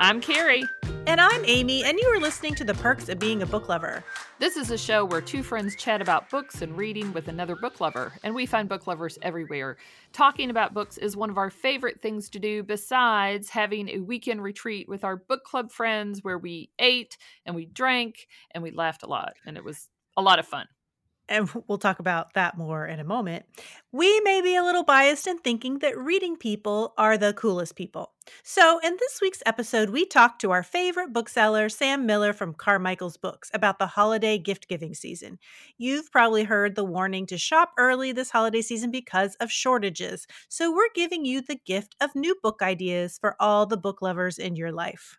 I'm Carrie. And I'm Amy, and you are listening to The Perks of Being a Book Lover. This is a show where two friends chat about books and reading with another book lover, and we find book lovers everywhere. Talking about books is one of our favorite things to do, besides having a weekend retreat with our book club friends where we ate and we drank and we laughed a lot, and it was a lot of fun and we'll talk about that more in a moment, we may be a little biased in thinking that reading people are the coolest people. So, in this week's episode, we talked to our favorite bookseller, Sam Miller from Carmichael's Books, about the holiday gift giving season. You've probably heard the warning to shop early this holiday season because of shortages. So, we're giving you the gift of new book ideas for all the book lovers in your life.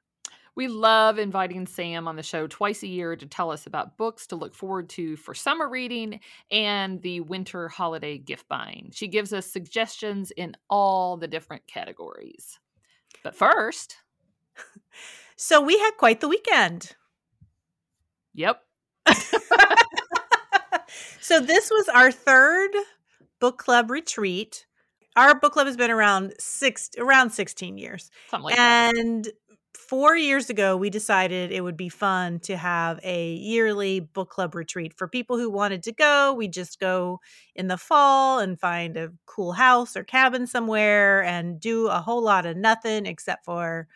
We love inviting Sam on the show twice a year to tell us about books to look forward to for summer reading and the winter holiday gift buying. She gives us suggestions in all the different categories. But first, so we had quite the weekend. Yep. so this was our third book club retreat. Our book club has been around six around 16 years. Like and that four years ago, we decided it would be fun to have a yearly book club retreat for people who wanted to go. We just go in the fall and find a cool house or cabin somewhere and do a whole lot of nothing except for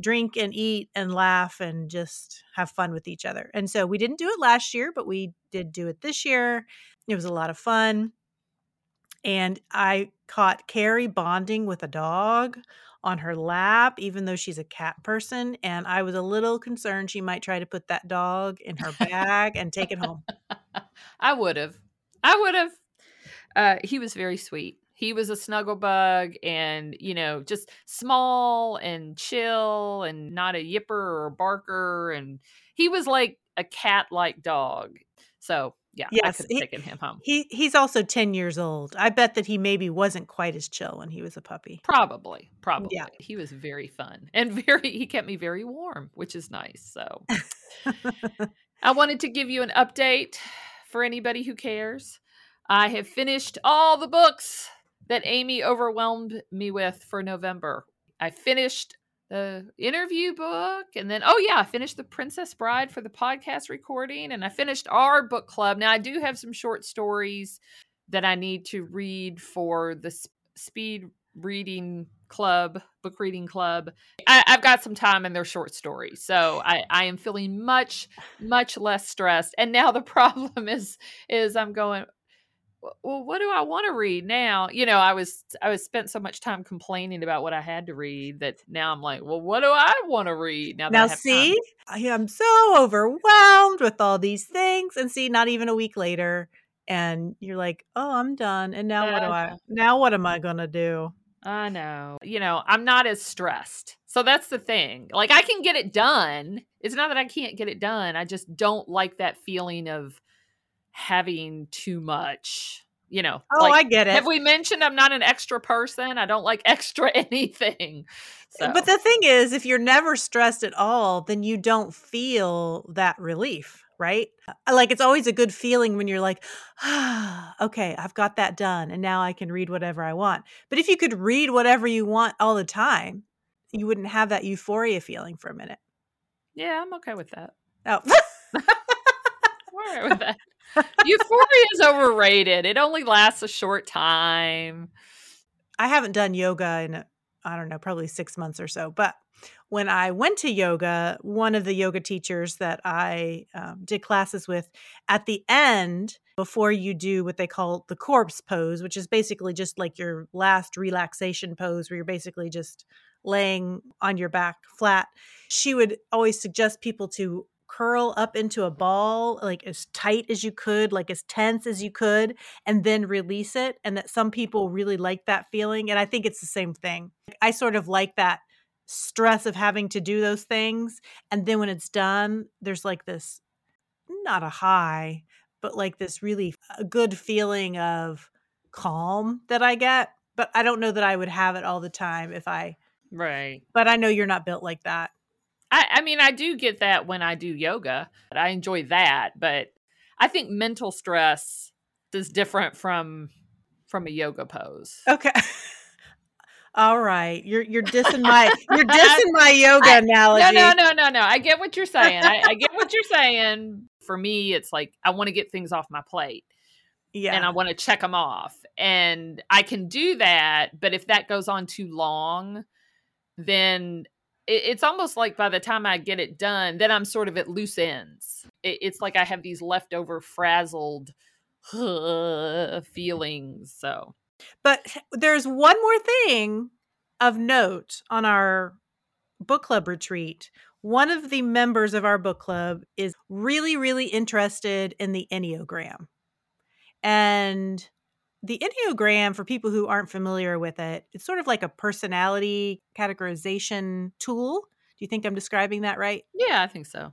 drink and eat and laugh and just have fun with each other. And so we didn't do it last year, but we did do it this year. It was a lot of fun. And I caught Carrie bonding with a dog on her lap, even though she's a cat person. And I was a little concerned she might try to put that dog in her bag and take it home. I would have. I would have. Uh, he was very sweet. He was a snuggle bug and, you know, just small and chill and not a yipper or a barker. And he was like a cat like dog. So yeah, yes, I could have taken him home. He he's also ten years old. I bet that he maybe wasn't quite as chill when he was a puppy. Probably, probably. Yeah. He was very fun and very. He kept me very warm, which is nice. So, I wanted to give you an update for anybody who cares. I have finished all the books that Amy overwhelmed me with for November. I finished the interview book and then oh yeah i finished the princess bride for the podcast recording and i finished our book club. Now i do have some short stories that i need to read for the speed reading club book reading club. I, have got some time and they're short stories so I, I am feeling much much less stressed. And now the problem is is i'm going well what do i want to read now? You know i was i was spent so much time complaining about what i had to read that now i'm like well what do i want to read now now see i am so overwhelmed with all these things and see not even a week later and you're like oh i'm done and now what do i now what am i gonna do? I know you know i'm not as stressed. So that's the thing like i can get it done it's not that i can't get it done i just don't like that feeling of having too much you know oh like, i get it. have we mentioned i'm not an extra person? I don't like extra anything. So. but the thing is if you're never stressed at all then you don't feel that relief right? Like it's always a good feeling when you're like ah, okay i've got that done and now i can read whatever i want. But if you could read whatever you want all the time you wouldn't have that euphoria feeling for a minute. Yeah i'm okay with that. Oh with that Euphoria is overrated. It only lasts a short time. I haven't done yoga in I don't know, probably 6 months or so, but when I went to yoga, one of the yoga teachers that I um, did classes with at the end, before you do what they call the corpse pose, which is basically just like your last relaxation pose where you're basically just laying on your back flat, she would always suggest people to curl up into a ball like as tight as you could like as tense as you could and then release it and that some people really like that feeling and i think it's the same thing. I sort of like that stress of having to do those things and then when it's done there's like this not a high but like this really a good feeling of calm that i get but i don't know that i would have it all the time if i right. but i know you're not built like that I, I mean, I do get that when I do yoga. I enjoy that, but I think mental stress is different from from a yoga pose. Okay. All right, you're you're dissing my you're dissing my yoga I, analogy. No, no, no, no, no. I get what you're saying. I, I get what you're saying. For me, it's like I want to get things off my plate. Yeah. And I want to check them off. And I can do that, but if that goes on too long, then it, it's almost like by the time I get it done, then I'm sort of at loose ends. It, it's like I have these leftover frazzled uh, feelings. So, but there's one more thing of note on our book club retreat. One of the members of our book club is really, really interested in the Enneagram. And the Enneagram, for people who aren't familiar with it, it's sort of like a personality categorization tool. Do you think I'm describing that right? Yeah, I think so.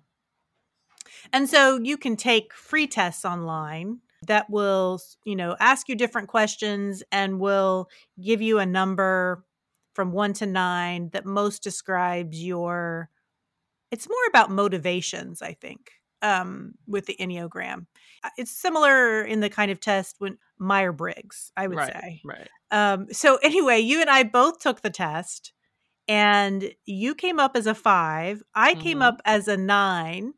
And so you can take free tests online that will, you know, ask you different questions and will give you a number from 1 to 9 that most describes your it's more about motivations, I think, um, with the Enneagram. Uh, it's similar in the kind of test when Meyer Briggs, I would right, say. Right. Um, so, anyway, you and I both took the test, and you came up as a five. I mm-hmm. came up as a nine.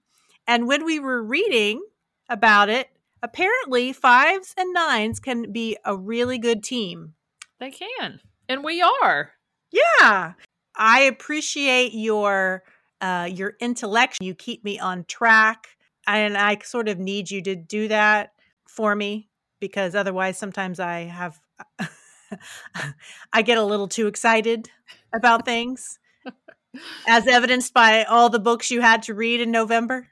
And when we were reading about it, apparently fives and nines can be a really good team. They can. And we are. Yeah. I appreciate your uh, your intellect. You keep me on track. And I sort of need you to do that for me because otherwise, sometimes I have, I get a little too excited about things, as evidenced by all the books you had to read in November.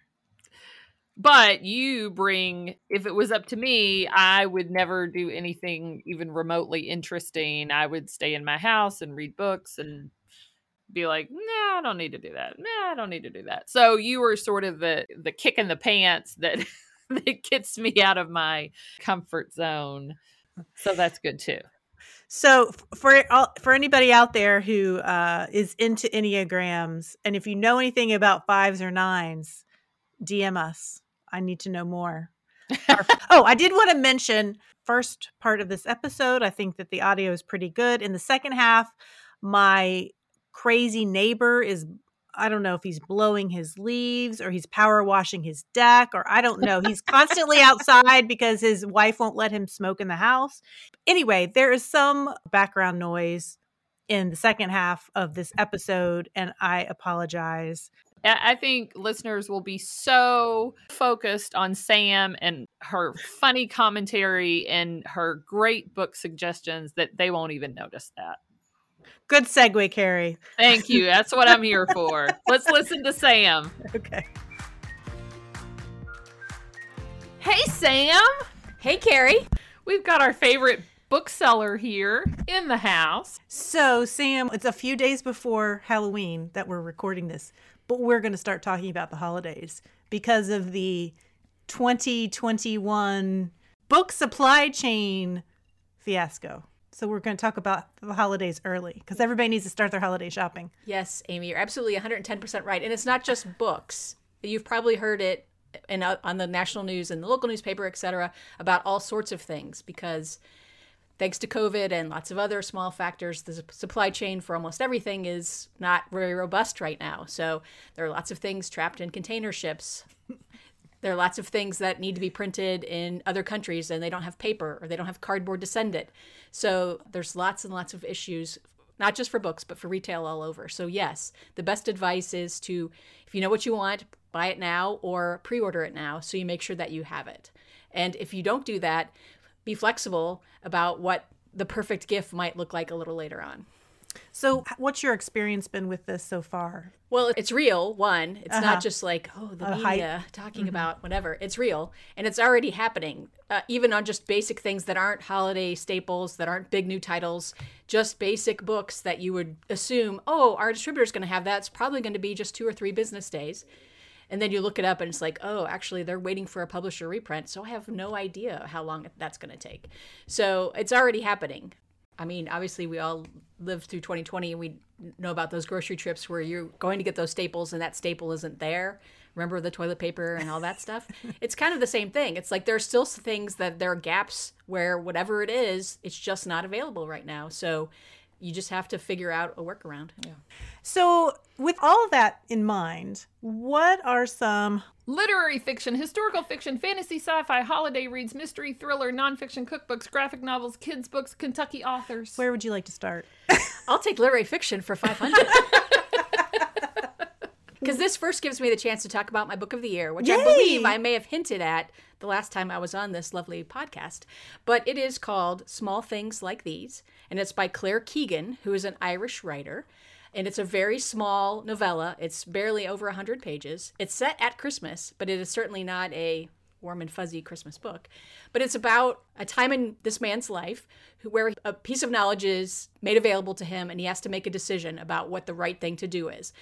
But you bring, if it was up to me, I would never do anything even remotely interesting. I would stay in my house and read books and be like, no, nah, I don't need to do that. No, nah, I don't need to do that. So you were sort of the the kick in the pants that that gets me out of my comfort zone. So that's good too. So for for anybody out there who uh, is into enneagrams, and if you know anything about fives or nines, DM us. I need to know more. oh, I did want to mention first part of this episode. I think that the audio is pretty good. In the second half, my crazy neighbor is I don't know if he's blowing his leaves or he's power washing his deck or I don't know. He's constantly outside because his wife won't let him smoke in the house. Anyway, there is some background noise in the second half of this episode and I apologize. I think listeners will be so focused on Sam and her funny commentary and her great book suggestions that they won't even notice that. Good segue, Carrie. Thank you. That's what I'm here for. Let's listen to Sam. Okay. Hey, Sam. Hey, Carrie. We've got our favorite bookseller here in the house. So, Sam, it's a few days before Halloween that we're recording this, but we're going to start talking about the holidays because of the 2021 book supply chain fiasco. So we're going to talk about the holidays early because everybody needs to start their holiday shopping. Yes, Amy, you're absolutely 110% right. And it's not just books. You've probably heard it in, uh, on the national news and the local newspaper, etc., about all sorts of things because thanks to COVID and lots of other small factors, the supply chain for almost everything is not very robust right now. So there are lots of things trapped in container ships. There are lots of things that need to be printed in other countries and they don't have paper or they don't have cardboard to send it. So there's lots and lots of issues, not just for books, but for retail all over. So, yes, the best advice is to, if you know what you want, buy it now or pre order it now so you make sure that you have it. And if you don't do that, be flexible about what the perfect gift might look like a little later on. So, what's your experience been with this so far? Well, it's real. One, it's uh-huh. not just like oh the media talking mm-hmm. about whatever. It's real, and it's already happening. Uh, even on just basic things that aren't holiday staples, that aren't big new titles, just basic books that you would assume, oh, our distributor's going to have that. It's probably going to be just two or three business days. And then you look it up and it's like, oh, actually, they're waiting for a publisher reprint. So I have no idea how long that's going to take. So it's already happening. I mean, obviously, we all lived through 2020 and we know about those grocery trips where you're going to get those staples and that staple isn't there. Remember the toilet paper and all that stuff? it's kind of the same thing. It's like there's still things that there are gaps where whatever it is, it's just not available right now. So you just have to figure out a workaround. Yeah. So, with all of that in mind, what are some Literary fiction, historical fiction, fantasy, sci fi, holiday reads, mystery, thriller, nonfiction, cookbooks, graphic novels, kids' books, Kentucky authors. where would you like to start? I'll take literary fiction for 500. Because mm-hmm. this first gives me the chance to talk about my book of the year, which I believe I may have hinted at the last time I was on this lovely podcast. But it is called Small Things Like These, and it's by Claire Keegan, who is an Irish writer. And it's a very small novella. It's barely over 100 pages. It's set at Christmas, but it is certainly not a warm and fuzzy Christmas book. But it's about a time in this man's life where a piece of knowledge is made available to him and he has to make a decision about what the right thing to do is.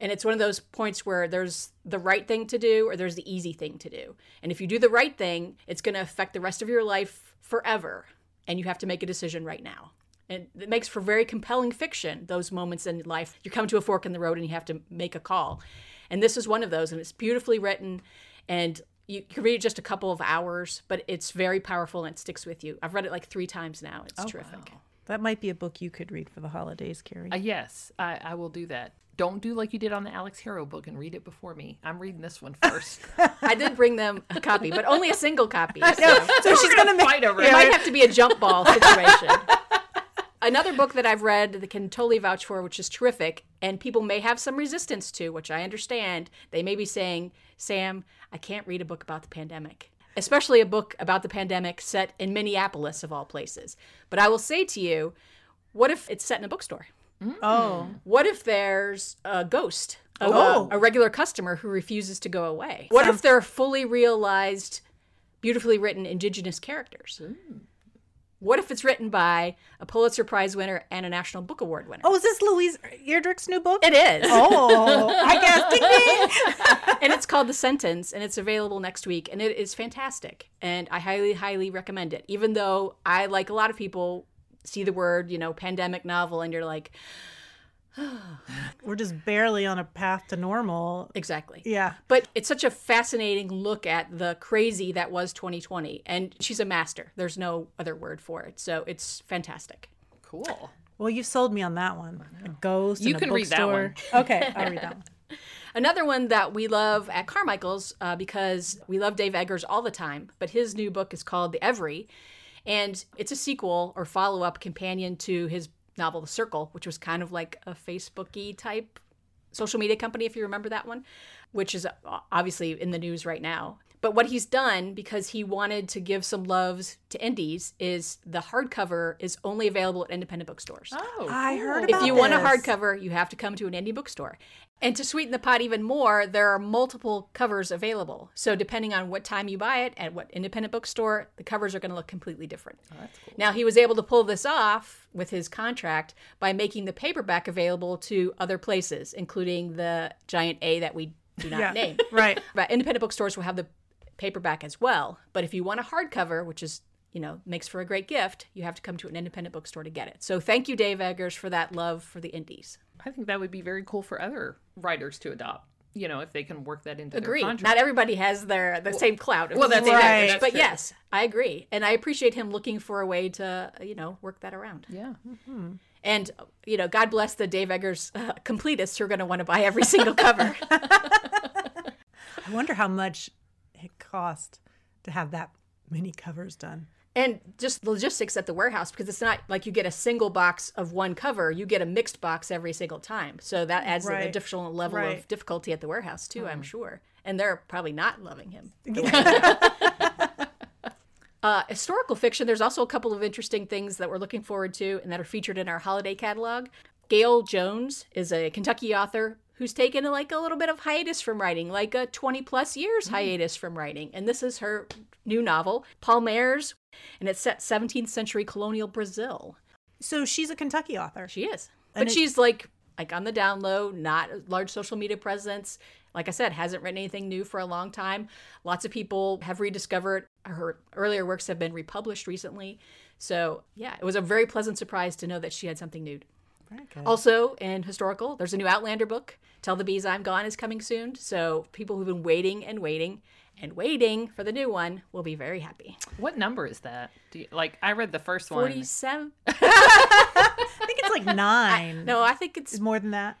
And it's one of those points where there's the right thing to do or there's the easy thing to do. And if you do the right thing, it's going to affect the rest of your life forever. And you have to make a decision right now. And it makes for very compelling fiction, those moments in life. You come to a fork in the road and you have to make a call. And this is one of those. And it's beautifully written. And you can read it just a couple of hours, but it's very powerful and it sticks with you. I've read it like three times now. It's terrific. That might be a book you could read for the holidays, Carrie. Uh, yes, I, I will do that. Don't do like you did on the Alix Harrow book and read it before me. I'm reading this one first. I did bring them a copy, but only a single copy. So. so she's gonna fight over It it. might have to be a jump ball situation. Another book that I've read that can totally vouch for, which is terrific, and people may have some resistance to, which I understand. They may be saying, Sam, I can't read a book about the pandemic, especially a book about the pandemic set in Minneapolis, of all places. But I will say to you, what if it's set in a bookstore? Oh, What if there's a ghost of Oh. a, a regular customer who refuses to go away? What if they're fully realized, beautifully written indigenous characters? Mm. What if it's written by a Pulitzer Prize winner and a National Book Award winner? oh, is this Louise Erdrich's new book? It is. Oh, I guess. Ding, ding. and it's called The Sentence, and it's available next week, and it is fantastic. And I highly, highly recommend it. Even though I, like a lot of people, see the word, you know, pandemic novel, and you're like, We're just barely on a path to normal. exactly. Yeah. But it's such a fascinating look at the crazy that was 2020. And she's a master. There's no other word for it. So it's fantastic. cool. Well, you sold me on that one. A ghost. You in a can read that bookstore. Okay, I'll read that one. Another one that we love at Carmichael's uh, because we love Dave Eggers all the time, but his new book is called The Every. And it's a sequel or follow up companion to his novel, The Circle, which was kind of like a Facebook y type social media company, if you remember that one, which is uh, obviously in the news right now. But what he's done, because he wanted to give some loves to indies, is the hardcover is only available at independent bookstores. Oh, I heard cool. about If you want a hardcover, you have to come to an indie bookstore. And to sweeten the pot even more, there are multiple covers available. So depending on what time you buy it at what independent bookstore, the covers are going to look completely different. Oh, that's cool. Now he was able to pull this off with his contract by making the paperback available to other places, including the giant A that we do not Yeah. name. Right. But independent bookstores will have the paperback as well. But if you want a hardcover, which is you know makes for a great gift, you have to come to an independent bookstore to get it. So thank you, Dave Eggers, for that love for the indies. I think that would be very cool for other writers to adopt. You know, if they can work that into Agree. their contract. Not everybody has their the same clout. well, that's Same right. edge. That's But true. yes, I agree, and I appreciate him looking for a way to you know work that around. yeah. And you know, God bless the Dave Eggers uh, completists who are going to want to buy every single cover. I wonder how much it cost to have that many covers done. and just logistics at the warehouse because it's not like you get a single box of one cover you get a mixed box every single time so that adds an Right. additional level Right. of difficulty at the warehouse too i'm sure and they're probably not loving him uh, historical fiction there's also a couple of interesting things that we're looking forward to and that are featured in our holiday catalog gail jones is a kentucky author who's taken like a little bit of hiatus from writing like a 20 plus years mm. hiatus from writing. And this is her new novel palmares and it's set 17th century colonial brazil. So she's a Kentucky author. she is. And but it- she's like like on the down low not a large social media presence. Like i said hasn't written anything new for a long time. Lots of people have rediscovered her earlier works have been republished recently. So yeah it was a very pleasant surprise to know that she had something new. Also in historical there's a new outlander book tell the bees i'm gone is coming soon so people who've been waiting and waiting and waiting for the new one will be very happy. What number is that? Do you, like I read the first one. 47? I think it's like nine. No, I think it's It's more than that.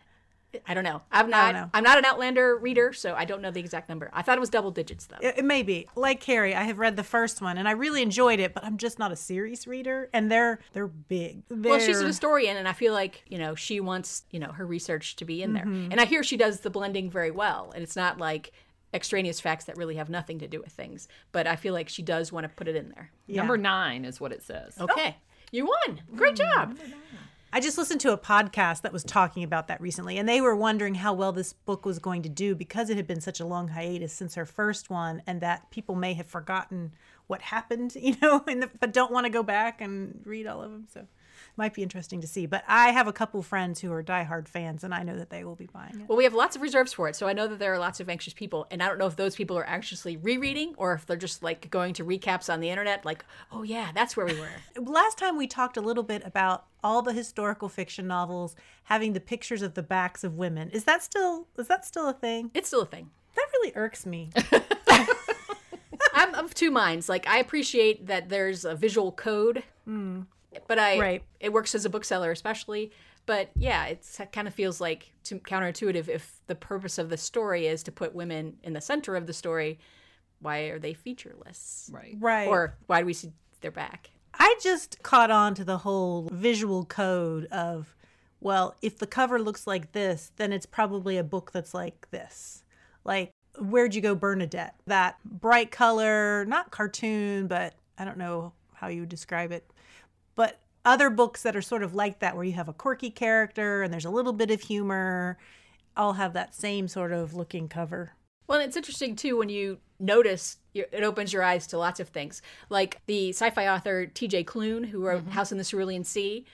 I don't know. I'm not know. I'm not an Outlander reader, so I don't know the exact number. I thought it was double digits though. It, it may be. Like Carrie, I have read the first one and I really enjoyed it, but I'm just not a series reader. And they're they're big. well, she's an historian, and I feel like you know she wants you know her research to be in there, Mm-hmm. and I hear she does the blending very well, and it's not like extraneous facts that really have nothing to do with things, but I feel like she does want to put it in there. Number nine is what it says. Okay, you won. Great job. I just listened to a podcast that was talking about that recently, and they were wondering how well this book was going to do because it had been such a long hiatus since her first one, and that people may have forgotten what happened, you know, the, but don't want to go back and read all of them. So might be interesting to see. But I have a couple friends who are diehard fans, and I know that they will be buying it. Well, we have lots of reserves for it, so I know that there are lots of anxious people, and I don't know if those people are anxiously rereading or if they're just like going to recaps on the internet, like, oh yeah, that's where we were. Last time we talked a little bit about all the historical fiction novels having the pictures of the backs of women. Is that still is that still a thing? it's still a thing. That really irks me. I'm of two minds. Like I appreciate that there's a visual code, hmm. But I Right. it works as a bookseller especially. But yeah, it's, it kind of feels like to, counterintuitive if the purpose of the story is to put women in the center of the story. Why are they featureless? Right. Right. Or why do we see their back? I just caught on to the whole visual code of, well, if the cover looks like this, then it's probably a book that's like this. Like, Where'd You Go, Bernadette? That bright color, not cartoon, but I don't know how you would describe it. But other books that are sort of like that, where you have a quirky character and there's a little bit of humor, all have that same sort of looking cover. Well, it's interesting too when you notice it opens your eyes to lots of things. Like the sci-fi author T.J. Klune, who wrote mm-hmm. House in the Cerulean Sea.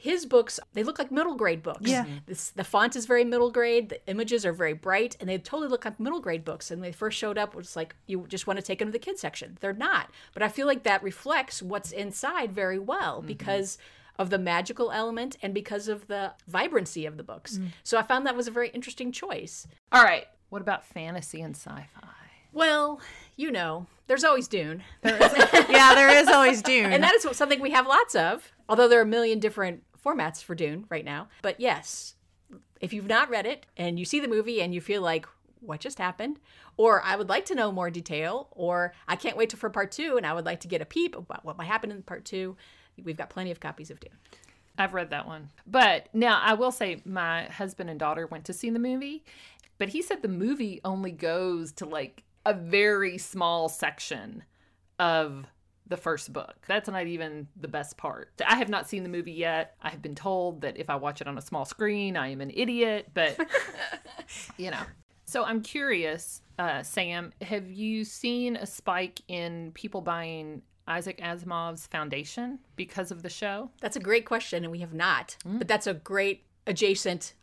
His books, they look like middle grade books. Yeah. Mm-hmm. This, the font is very middle grade. The images are very bright, and they totally look like middle grade books. And when they first showed up, it was like you just want to take them to the kids section. They're not, but I feel like that reflects what's inside very well mm-hmm. because of the magical element and because of the vibrancy of the books. Mm. So I found that was a very interesting choice. All right. What about fantasy and sci-fi? Well, you know, there's always Dune. yeah, there is always Dune. And that is something we have lots of, although there are a million different formats for Dune right now. But yes, if you've not read it and you see the movie and you feel like, what just happened? Or I would like to know more detail, or I can't wait for part two and I would like to get a peep about what might happen in part two. We've got plenty of copies of Dune. I've read that one. But now I will say my husband and daughter went to see the movie, but he said the movie only goes to like a very small section of the first book. That's not even the best part. I have not seen the movie yet. I have been told that if I watch it on a small screen, I am an idiot, but you know. So I'm curious, uh, Sam, have you seen a spike in people buying Isaac Asimov's Foundation because of the show? That's a great question, and we have not. But that's a great adjacent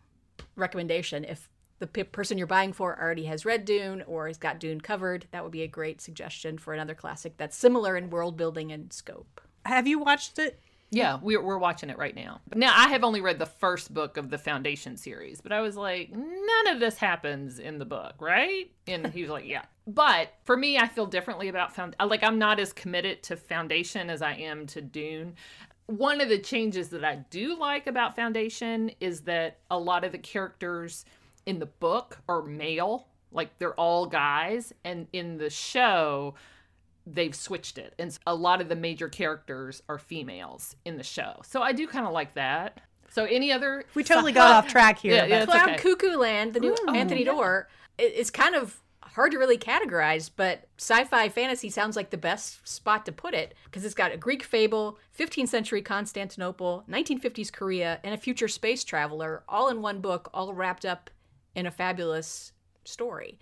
recommendation. If the p- person you're buying for already has read Dune or has got Dune covered, that would be a great suggestion for another classic that's similar in world building and scope. have you watched it? Yeah, we're, we're watching it right now. Now, I have only read the first book of the Foundation series, but I was like, none of this happens in the book, right? And he was like, yeah. But for me, I feel differently about Found. Like, I'm not as committed to Foundation as I am to Dune. One of the changes that I do like about Foundation is that a lot of the characters in the book are male, like, they're all guys. And in the show, they've switched it and a lot of the major characters are females in the show so i do kind of like that so any other We totally got off track here. Yeah, yeah. It's Cloud okay. Cuckoo Land, the new Anthony Doerr, i- is kind of hard to really categorize, but sci-fi fantasy sounds like the best spot to put it because it's got a Greek fable, 15th century Constantinople, 1950s Korea, and a future space traveler all in one book, all wrapped up in a fabulous story.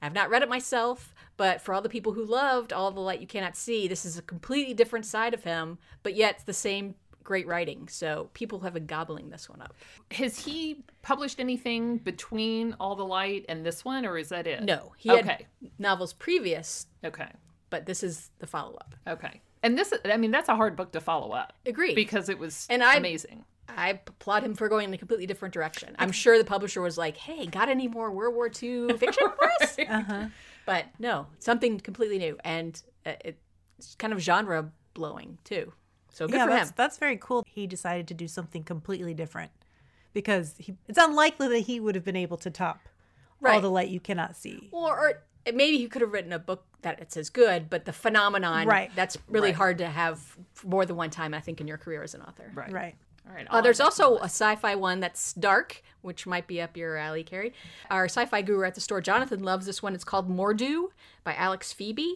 I've not read it myself, but for all the people who loved All the Light You Cannot See, this is a completely different side of him, but yet it's the same great writing. So people have been gobbling this one up. has he published anything between all the light and this one or is that it No, he had okay novels previous, okay but this is the follow up. okay and this i mean that's a hard book to follow up Agreed. because it was And I- amazing I applaud him for going in a completely different direction. I'm sure the publisher was like, "Hey, got any more World War II fiction for us?" Uh-huh. But no, something completely new and uh, it's kind of genre blowing too. So good yeah, for that's him. that's very cool. He decided to do something completely different because he, it's unlikely that he would have been able to top all the light you cannot see. Or, or maybe he could have written a book that it's as good, but the phenomenon Right. that's really Right. hard to have more than one time. I think in your career as an author. Right. Right. All right. Uh, there's also a sci-fi one that's dark, which might be up your alley, Carrie. Our sci-fi guru at the store, Jonathan, loves this one. It's called Mordew by Alex Pheby.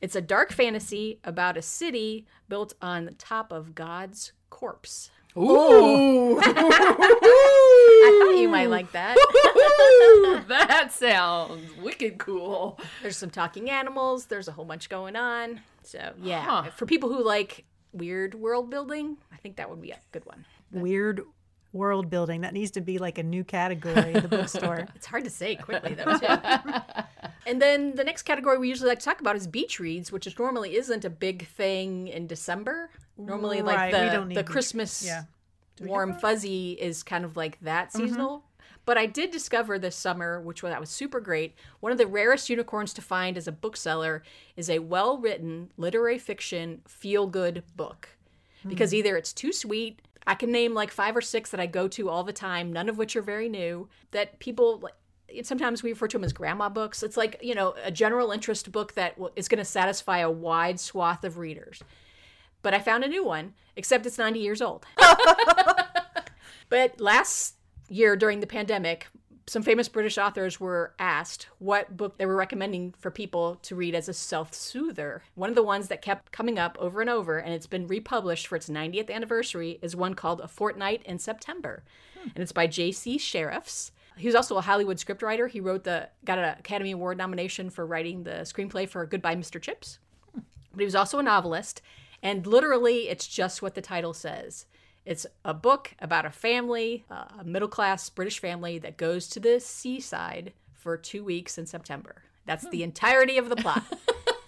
It's a dark fantasy about a city built on the top of God's corpse. Ooh. I thought you might like that. that sounds wicked cool. There's some talking animals. There's a whole bunch going on. So yeah, Huh. for people who like weird world building, I think that would be a good one. Weird world building that needs to be like a new category in the bookstore. It's hard to say quickly though. Too. and then the next category we usually like to talk about is beach reads, which is normally isn't a big thing in December. Normally, Right, like the the Christmas yeah. warm fuzzy is kind of like that mm-hmm. seasonal. But I did discover this summer, which was that was super great. One of the rarest unicorns to find as a bookseller is a well-written literary fiction feel-good book. Because hmm. either it's too sweet, I can name like five or six that I go to all the time, none of which are very new, that people sometimes we refer to them as grandma books. It's like, you know, a general interest book that is going to satisfy a wide swath of readers. But I found a new one, except it's 90 years old. But last year during the pandemic, some famous British authors were asked what book they were recommending for people to read as a self soother. One of the ones that kept coming up over and over, and it's been republished for its 90th anniversary, is one called A Fortnight in September. Hmm. And it's by J.C. Sherriffs. He was also a Hollywood scriptwriter. He wrote the, got an Academy Award nomination for writing the screenplay for Goodbye, Mr. Chips hmm. but he was also a novelist. And literally, it's just what the title says. It's a book about a family, uh, a middle class British family that goes to the seaside for two weeks in September. That's the entirety of the plot.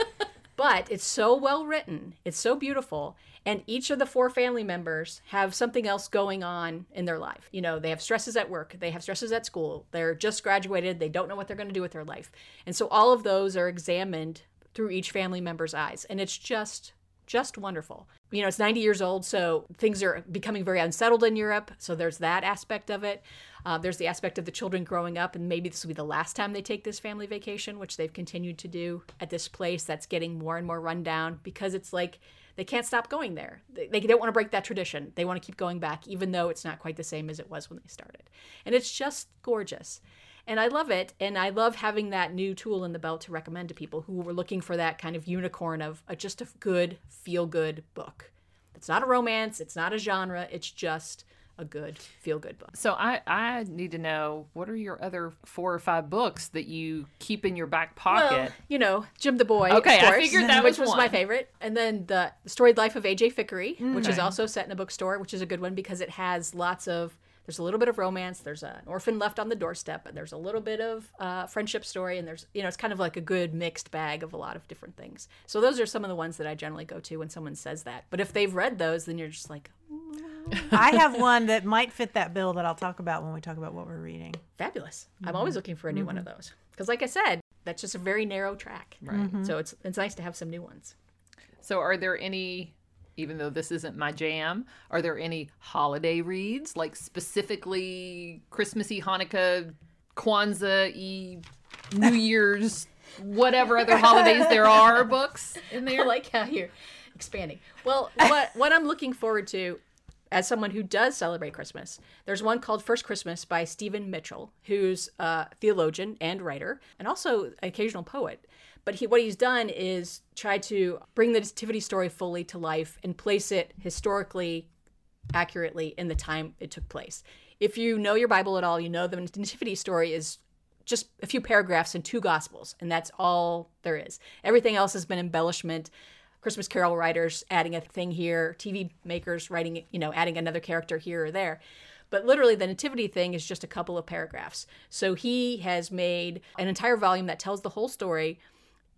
but it's so well written, it's so beautiful. And each of the four family members have something else going on in their life. You know, they have stresses at work, they have stresses at school, they're just graduated, they don't know what they're going to do with their life. And so all of those are examined through each family member's eyes. And it's just just wonderful. You know, it's 90 years old, so things are becoming very unsettled in Europe. So there's that aspect of it. Uh, there's the aspect of the children growing up, and maybe this will be the last time they take this family vacation, which they've continued to do at this place that's getting more and more run down because it's like they can't stop going there. They, they don't want to break that tradition. They want to keep going back, even though it's not quite the same as it was when they started. And it's just gorgeous. And I love it. And I love having that new tool in the belt to recommend to people who were looking for that kind of unicorn of a, just a good, feel good book. It's not a romance, it's not a genre, it's just a good, feel good book. So I I need to know what are your other four or five books that you keep in your back pocket? Well, you know, Jim the Boy. Okay, of I figured that which was was my favorite. And then the, the storied life of AJ Fikry, which is also set in a bookstore, which is a good one because it has lots of. There's a little bit of romance. There's an orphan left on the doorstep, and there's a little bit of uh, friendship story, and there's you know it's kind of like a good mixed bag of a lot of different things. So those are some of the ones that I generally go to when someone says that. But if they've read those, then you're just like mm. I have one that might fit that bill that I'll talk about when we talk about what we're reading. fabulous. I'm mm-hmm. always looking for a new one of mm-hmm. those because, like I said, that's just a very narrow track. Right. Mm-hmm. So it's it's nice to have some new ones. So are there any even though this isn't my jam, are there any holiday reads like specifically Christmassy, Hanukkah, Kwanzaa, e New Year's, whatever other holidays there are books in I there? like how you're expanding. Well, what what I'm looking forward to as someone who does celebrate Christmas, there's one called First Christmas by Stephen Mitchell, who's a theologian and writer, and also an occasional poet. But he, what he's done is try to bring the nativity story fully to life and place it historically accurately in the time it took place. If you know your Bible at all, you know the nativity story is just a few paragraphs in two gospels, and that's all there is. Everything else has been embellishment. Christmas Carol writers adding a thing here, TV makers writing, you know, adding another character here or there. But literally, the nativity thing is just a couple of paragraphs. So he has made an entire volume that tells the whole story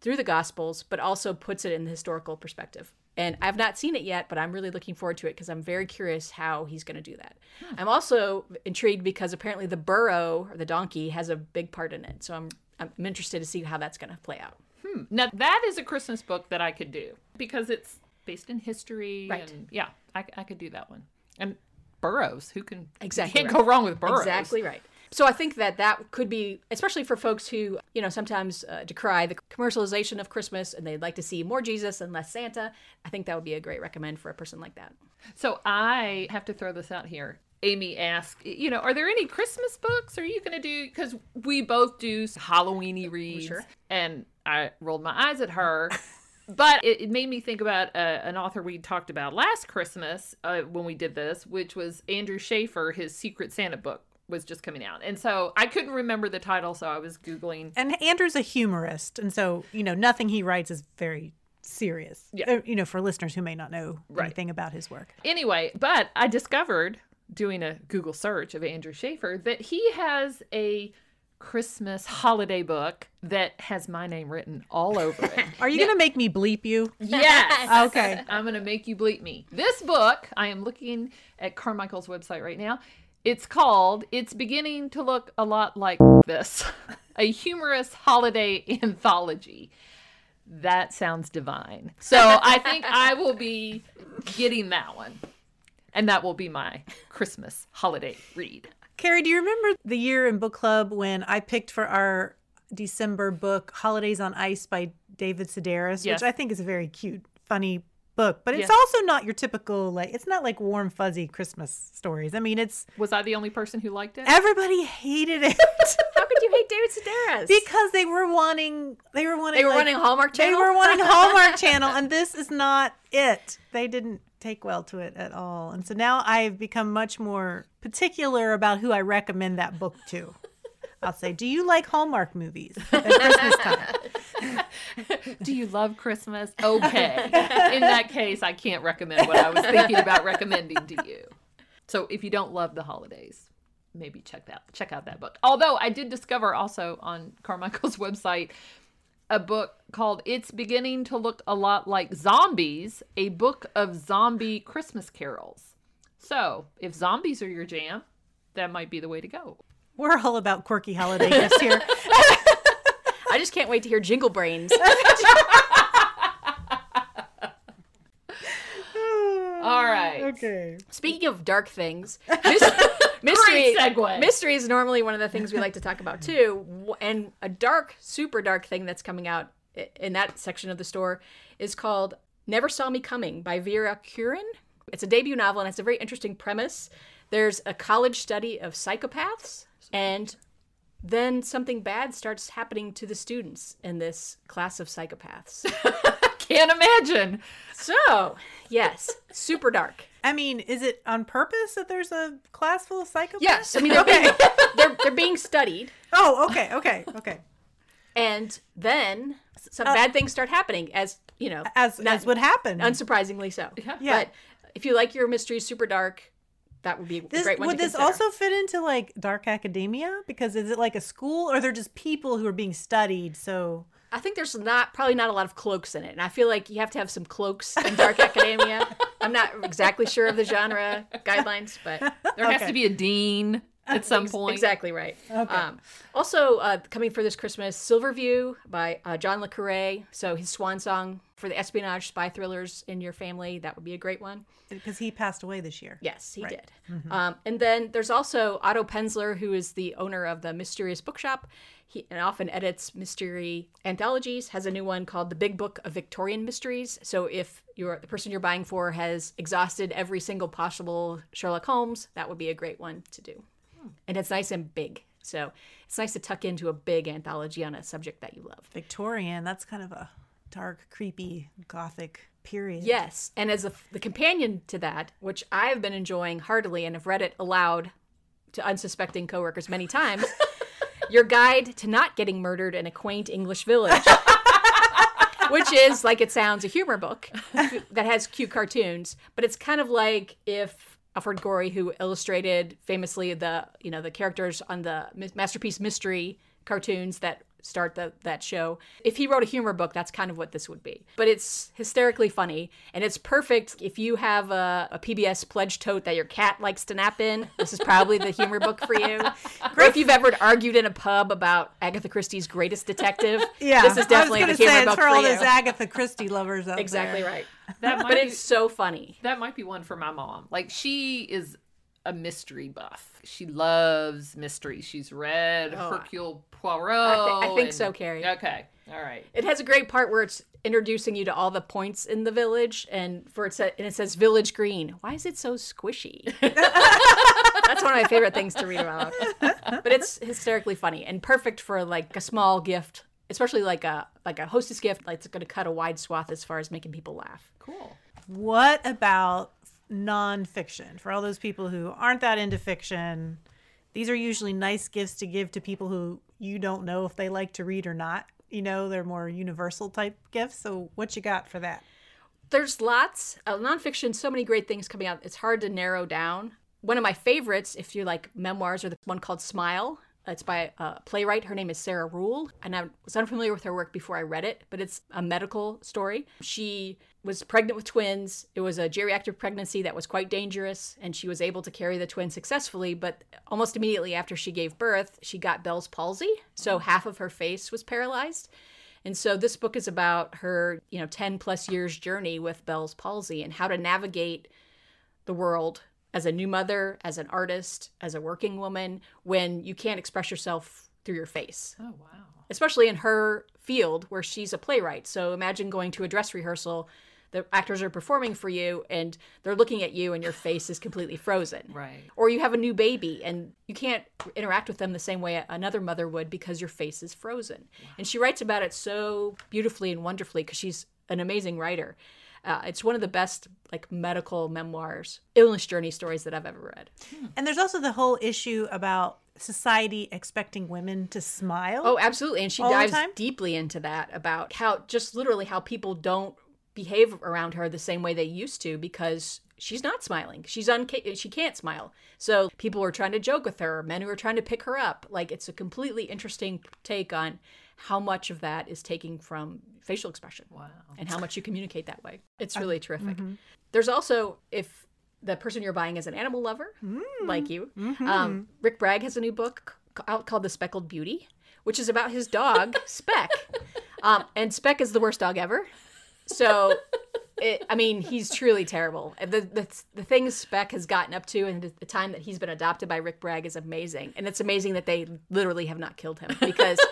through the Gospels, but also puts it in the historical perspective. And I've not seen it yet, but I'm really looking forward to it because I'm very curious how he's going to do that. Hmm. I'm also intrigued because apparently the burro or the donkey has a big part in it. So I'm I'm interested to see how that's going to play out. Hmm. Now that is a Christmas book that I could do because it's based in history. Right. And yeah, I, I could do that one. And burrows, who can Exactly can't right. go wrong with burrows? Exactly right. So I think that that could be, especially for folks who, you know, sometimes uh, decry the commercialization of Christmas and they'd like to see more Jesus and less Santa. I think that would be a great recommend for a person like that. So I have to throw this out here. Amy asked, you know, are there any Christmas books? Are you going to do? Because we both do Halloweeny reads, Sure. and I rolled my eyes at her. But it, it made me think about uh, an author we talked about last Christmas uh, when we did this, which was Andrew Shaffer. His Secret Santa book was just coming out, and so I couldn't remember the title, so I was googling. And Andrew's a humorist, and so you know nothing he writes is very serious. Yeah. Uh, You know, for listeners who may not know Right. anything about his work. Anyway, but I discovered doing a Google search of Andrew Shaffer that he has a Christmas holiday book that has my name written all over it. Are you going to make me bleep you? yes. Okay. I'm going to make you bleep me. This book, I am looking at Carmichael's website right now. It's called It's Beginning to Look a Lot Like This, a humorous holiday anthology. That sounds divine. So I think I will be getting that one. And that will be my Christmas holiday read. Carrie, do you remember the year in book club when I picked for our December book Holidays on Ice by David Sedaris, Yes. which I think is a very cute, funny book, but it's Yes. also not your typical like it's not like warm fuzzy Christmas stories. I mean, it's Was I the only person who liked it? everybody hated it How could you hate David Sedaris? because they were wanting they were wanting they were like, running Hallmark Channel. they were wanting Hallmark Channel, and this is not it. They didn't take well to it at all, and so now I've become much more particular about who I recommend that book to. I'll say, do you like Hallmark movies at Christmas time? Do you love Christmas? Okay. In that case, I can't recommend what I was thinking about recommending to you. So if you don't love the holidays, maybe check that check out that book. Although I did discover also on Carmichael's website a book called It's Beginning to Look a Lot Like Zombies, a book of zombie Christmas carols. So, if zombies are your jam, that might be the way to go. We're all about quirky holiday gifts here. I just can't wait to hear Jingle Brains. All right. Okay. Speaking of dark things, mystery mystery is normally one of the things we like to talk about too. And a dark, super dark thing that's coming out in that section of the store is called "Never Saw Me Coming" by Vera Kurian. It's a debut novel and it's a very interesting premise. There's a college study of psychopaths, and then something bad starts happening to the students in this class of psychopaths. Can't imagine. so, yes, super dark. I mean, is it on purpose that there's a class full of psychopaths? Yes, I mean they're being, they're, they're being studied, Oh, okay, okay, okay. and then some uh, bad things start happening, as you know, As not- as would happen. unsurprisingly so. Yeah. Yeah. But if you like your mysteries super dark, that would be a This, great one would this consider. also fit into like dark academia? Because is it like a school or they're just people who are being studied? So I think there's not probably not a lot of cloaks in it, and I feel like you have to have some cloaks in dark academia. I'm not exactly sure of the genre guidelines, but There has Okay. to be a dean at some point. Exactly right. Okay. Um, also, uh, coming for this Christmas, Silverview by uh, John Le Carre. So his swan song for the espionage spy thrillers in your family. That would be a great one. because he passed away this year. Yes, he did. Mm-hmm. Um, and then there's also Otto Penzler, who is the owner of the Mysterious Bookshop. He and often edits mystery anthologies. Has a new one called The Big Book of Victorian Mysteries. So if you're the person you're buying for has exhausted every single possible Sherlock Holmes, that would be a great one to do. And it's nice and big. So it's nice to tuck into a big anthology on a subject that you love. Victorian, that's kind of a dark, creepy, gothic period. Yes, and as a, the companion to that, which I've been enjoying heartily and have read it aloud to unsuspecting coworkers many times, your guide to not getting murdered in a quaint English village. Which is, like it sounds, a humor book that has cute cartoons, but it's kind of like if Alfred Gorey, who illustrated famously the you know the characters on the masterpiece mystery cartoons that start the, that show. If he wrote a humor book, that's kind of what this would be. But it's hysterically funny, and it's perfect if you have a, a PBS pledge tote that your cat likes to nap in. This is probably the humor book for you. or if you've ever argued in a pub about Agatha Christie's greatest detective, Yeah, this is definitely the humor say, book for for all you. those Agatha Christie lovers out exactly there. Exactly right. That might But be, it's so funny. that might be one for my mom. Like she is a mystery buff. She loves mysteries. She's read Oh, Hercule Poirot. I think and- so, Carrie. Okay. All right. It has a great part where it's introducing you to all the points in the village, and for it sa- and it says Village Green. Why is it so squishy? That's one of my favorite things to read about. But it's hysterically funny and perfect for like a small gift, especially like a like a hostess gift. Like it's going to cut a wide swath as far as making people laugh. Cool. What about nonfiction? For all those people who aren't that into fiction, these are usually nice gifts to give to people who you don't know if they like to read or not. You know, they're more universal type gifts. So, what you got for that? There's lots of nonfiction, so many great things coming out. It's hard to narrow down. One of my favorites, if you like memoirs, or the one called Smile. It's by a playwright. Her name is Sarah Ruhl, and I was unfamiliar with her work before I read it, but it's a medical story. She was pregnant with twins. It was a geriatric pregnancy that was quite dangerous, and she was able to carry the twins successfully. But almost immediately after she gave birth, she got Bell's palsy, so mm. half of her face was paralyzed. And so this book is about her, you know, 10 plus years journey with Bell's palsy and how to navigate the world as a new mother, as an artist, as a working woman when you can't express yourself through your face. Oh wow. Especially in her field where she's a playwright. So imagine going to a dress rehearsal, the actors are performing for you and they're looking at you and your face is completely frozen Right. or you have a new baby and you can't interact with them the same way another mother would because your face is frozen. And she writes about it so beautifully and wonderfully because she's an amazing writer. Uh, it's one of the best like medical memoirs, illness journey stories that I've ever read. And there's also the whole issue about society expecting women to smile. Oh, absolutely. And she dives deeply into that about how just literally how people don't behave around her the same way they used to because she's not smiling. She's unca- she can't smile. So people are trying to joke with her, men who are trying to pick her up. Like it's a completely interesting take on how much of that is taking from facial expression. Wow. And how much you communicate that way. It's really terrific. There's also if the person you're buying is an animal lover, like you, um, Rick Bragg has a new book out called The Speckled Beauty, which is about his dog Speck. Um, and Speck is the worst dog ever. So, it, I mean, he's truly terrible. The, the the things Speck has gotten up to, and the, the time that he's been adopted by Rick Bragg is amazing. And it's amazing that they literally have not killed him because.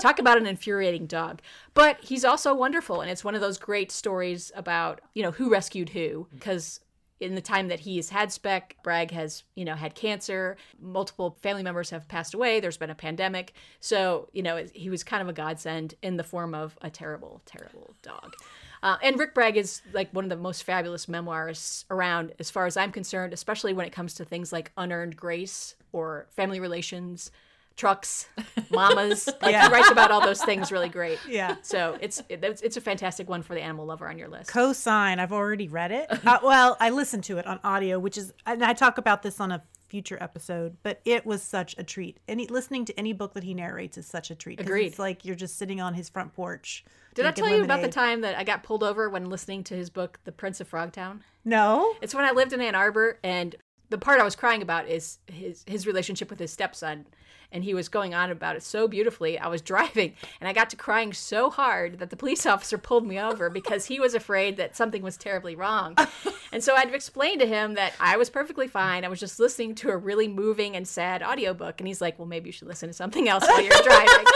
Talk about an infuriating dog. But he's also wonderful. And it's one of those great stories about, you know, who rescued who. Because in the time that he has had Speck, Bragg has, you know, had cancer. Multiple family members have passed away. There's been a pandemic. So, you know, he was kind of a godsend in the form of a terrible, terrible dog. Uh, and Rick Bragg is like one of the most fabulous memoirists around, as far as I'm concerned, especially when it comes to things like unearned grace or family relations, trucks, mamas. Like Yeah. he writes about all those things really great. Yeah. So it's it, it's a fantastic one for the animal lover on your list. Cosign. I've already read it. Uh, well, I listened to it on audio, which is, and I talk about this on a future episode, but it was such a treat. Any listening to any book that he narrates is such a treat. Agreed. It's like you're just sitting on his front porch. Did I tell you about the time that I got pulled over when listening to his book, The Prince of Frogtown? No. It's when I lived in Ann Arbor, and the part I was crying about is his his relationship with his stepson, and he was going on about it so beautifully. I was driving, and I got to crying so hard that the police officer pulled me over because he was afraid that something was terribly wrong. and so I had to explain to him that I was perfectly fine. I was just listening to a really moving and sad audiobook, and he's like, "Well, maybe you should listen to something else while you're driving."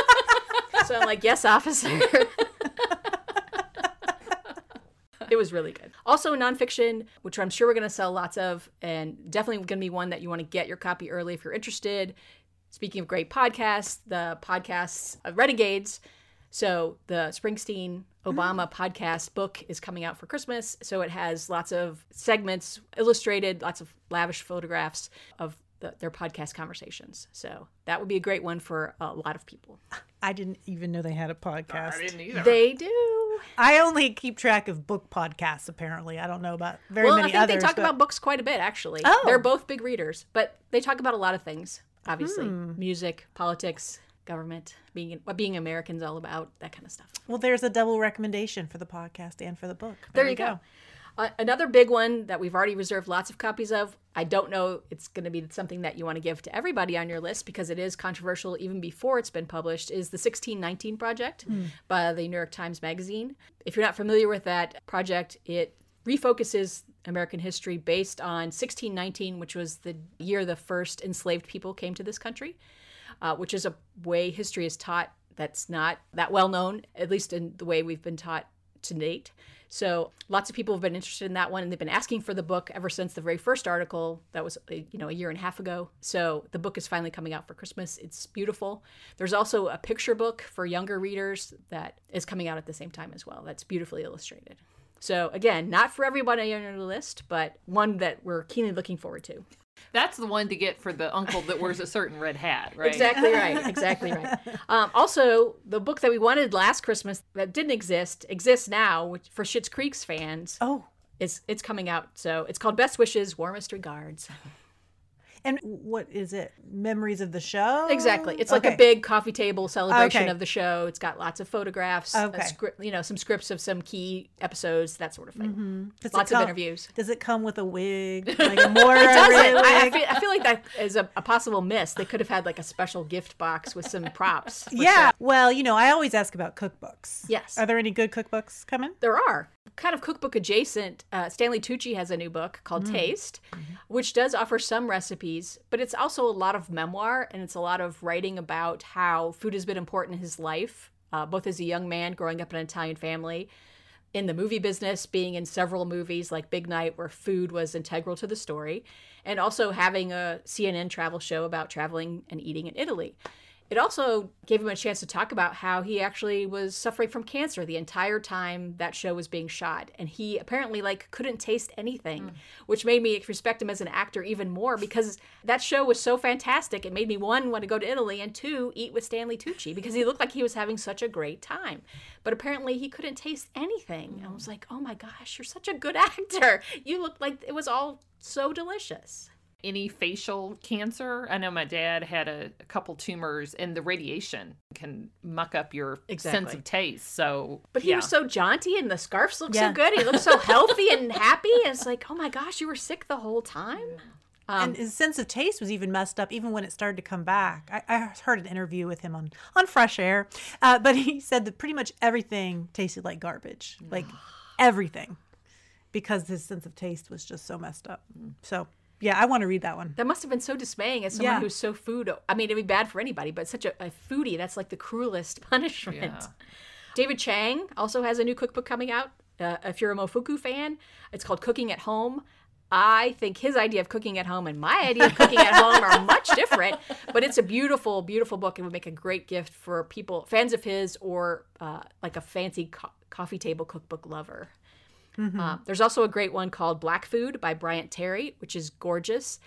so I'm like, "Yes, officer." It was really good. Also, nonfiction, which I'm sure we're going to sell lots of, and definitely going to be one that you want to get your copy early if you're interested. Speaking of great podcasts, the podcasts of Renegades. So the Springsteen Obama mm. podcast book is coming out for Christmas. So it has lots of segments, illustrated, lots of lavish photographs of the, their podcast conversations. So that would be a great one for a lot of people. I didn't even know they had a podcast. I didn't either. They do. I only keep track of book podcasts. Apparently, I don't know about very well, many I think others. they talk but- about books quite a bit, actually. Oh. They're both big readers, but they talk about a lot of things, obviously Hmm. music, politics, government, being what being Americans all about, that kind of stuff. Well, there's a double recommendation for the podcast and for the book. There, you go. Uh, another big one that we've already reserved lots of copies of. I don't know it's going to be something that you want to give to everybody on your list because it is controversial even before it's been published. Is the 1619 Project by the New York Times Magazine? If you're not familiar with that project, it refocuses American history based on 1619, which was the year the first enslaved people came to this country, uh, which is a way history is taught that's not that well known, at least in the way we've been taught to date. So lots of people have been interested in that one, and they've been asking for the book ever since the very first article that was uh, you know a year and a half ago. So the book is finally coming out for Christmas. It's beautiful. There's also a picture book for younger readers that is coming out at the same time as well. That's beautifully illustrated. So again, not for everybody on your list, but one that we're keenly looking forward to. That's the one to get for the uncle that wears a certain red hat, right? Exactly right. Exactly right. Um, also, the book that we wanted last Christmas that didn't exist exists now which, for Schitt's Creek's fans. Oh, It's it's coming out. So it's called Best Wishes, Warmest Regards. And what is it? Memories of the show? Exactly. It's like Okay. a big coffee table celebration Okay. of the show. It's got lots of photographs, Okay. script, you know, some scripts of some key episodes, that sort of thing. Mm-hmm. Lots of interviews. Does it come with a wig? Like a more It doesn't. I, I, feel, I feel like that is a, a possible miss. They could have had like a special gift box with some props. yeah. sure. Well, you know, I always ask about cookbooks. Yes. Are there any good cookbooks coming? There are. Kind of cookbook adjacent, uh, Stanley Tucci has a new book called Taste, which does offer some recipes, but it's also a lot of memoir and it's a lot of writing about how food has been important in his life, uh, both as a young man growing up in an Italian family, in the movie business, being in several movies like Big Night, where food was integral to the story, and also having a CNN travel show about traveling and eating in Italy. It also gave him a chance to talk about how he actually was suffering from cancer the entire time that show was being shot. And he apparently like couldn't taste anything, hmm. which made me respect him as an actor even more because that show was so fantastic. It made me one want to go to Italy and two eat with Stanley Tucci because he looked like he was having such a great time. But apparently he couldn't taste anything. I hmm. was like, "Oh my gosh, you're such a good actor. You look like it was all so delicious." Any facial cancer? I know my dad had a, a couple tumors, and the radiation can muck up your sense of taste. So, But he yeah. was so jaunty and the scarves looked Yeah. so good. He looked so healthy and happy. It's like, oh my gosh, you were sick the whole time. Um, and his sense of taste was even messed up even when it started to come back. I, I heard an interview with him on on Fresh Air, uh, but he said that pretty much everything tasted like garbage, like everything, because his sense of taste was just so messed up. So yeah, I want to read that one. that must have been so dismaying as someone Yeah. who's so food. I mean, it'd be bad for anybody, but such a, a foodie, that's like the cruelest punishment. Yeah. David Chang also has a new cookbook coming out. Uh, if you're a Momofuku fan, it's called Cooking at Home. I think his idea of cooking at home and my idea of cooking at home are much different, but it's a beautiful, beautiful book and would make a great gift for people, fans of his, or uh, like a fancy co- coffee table cookbook lover. Uh, there's also a great one called Black Food by Bryant Terry, which is gorgeous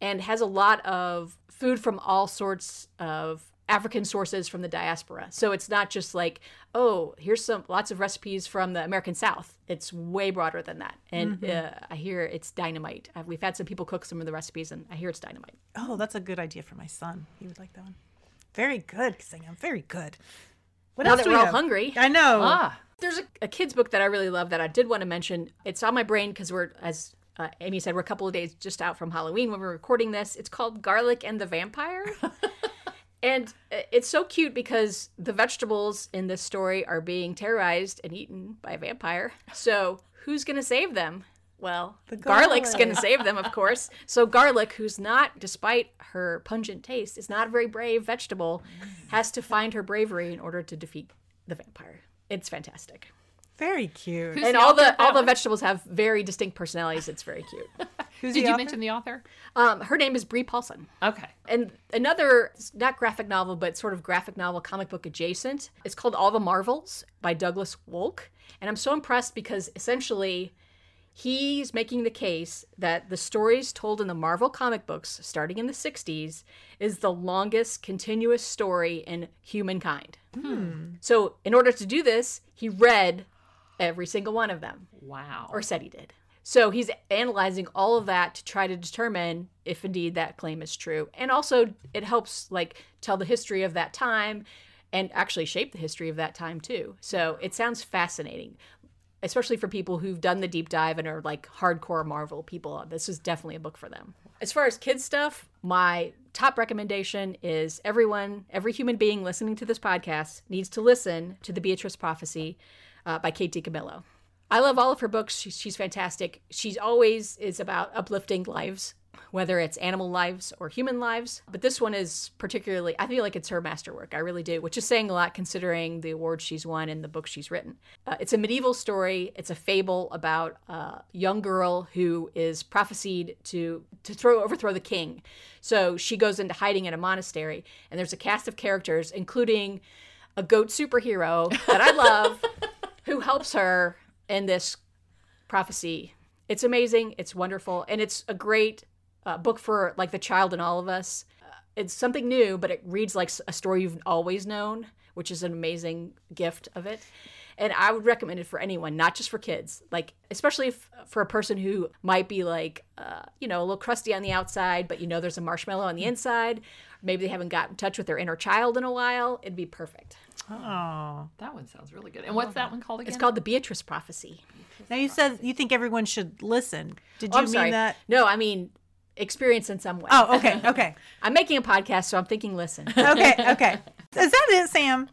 and has a lot of food from all sorts of African sources from the diaspora. So it's not just like, oh, here's some lots of recipes from the American South. It's way broader than that. And uh, I hear it's dynamite. Uh, we've had some people cook some of the recipes, and I hear it's dynamite. Oh, that's a good idea for my son. He would like that one. Very good, Sam. Very good. What Now else that do we we're all have? hungry, I know. Ah, There's a, a kid's book that I really love that I did want to mention. It's on my brain because we're, as uh, Amy said, we're a couple of days just out from Halloween when we're recording this. It's called Garlic and the Vampire. and uh, it's so cute because the vegetables in this story are being terrorized and eaten by a vampire. So who's going to save them? Well, The garlic's going to save them, of course. So garlic, who's not, despite her pungent taste, is not a very brave vegetable, has to find her bravery in order to defeat the vampire. It's fantastic Very cute. Who's and the all the all that the vegetables have very distinct personalities. It's very cute. Who's did you author? mention the author? Um, her name is Bree Paulsen, Okay. and another not graphic novel, but sort of graphic novel, comic book adjacent. It's called All the Marvels by Douglas Wolk, and I'm so impressed because essentially. He's making the case that the stories told in the Marvel comic books, starting in the 60s, is the longest continuous story in humankind. Hmm. So, in order to do this, he read every single one of them. Wow. or said he did. So he's analyzing all of that to try to determine if indeed that claim is true. And also it helps like tell the history of that time and actually shape the history of that time too. So it sounds fascinating. Especially for people who've done the deep dive and are like hardcore Marvel people, this is definitely a book for them. As far as kids stuff, my top recommendation is everyone, every human being listening to this podcast needs to listen to The Beatrice Prophecy uh, by Kate DiCamillo. I love all of her books. She's, she's fantastic. She's always is about uplifting lives, whether it's animal lives or human lives. But this one is particularly, I feel like it's her masterwork. I really do, which is saying a lot considering the awards she's won and the books she's written. Uh, it's a medieval story. It's a fable about a young girl who is prophesied to to throw overthrow the king. So she goes into hiding in a monastery, and there's a cast of characters, including a goat superhero that I love, who helps her in this prophecy. It's amazing. It's wonderful, and it's a great uh, book for like the child in all of us. Uh, it's something new, but it reads like a story you've always known, which is an amazing gift of it. And I would recommend it for anyone, not just for kids. Like, especially if, for a person who might be like, uh, you know, a little crusty on the outside, but you know there's a marshmallow on the inside. Maybe they haven't got in touch with their inner child in a while. It'd be perfect. Oh. That one sounds really good. And what's that one called again? It's called the Beatrice Prophecy. Now you said you think everyone should listen. Did Oh, you I'm mean sorry. that? No, I mean experience in some way. Oh, okay, okay, I'm making a podcast, so I'm thinking listen. okay, okay. Is that it, Sam?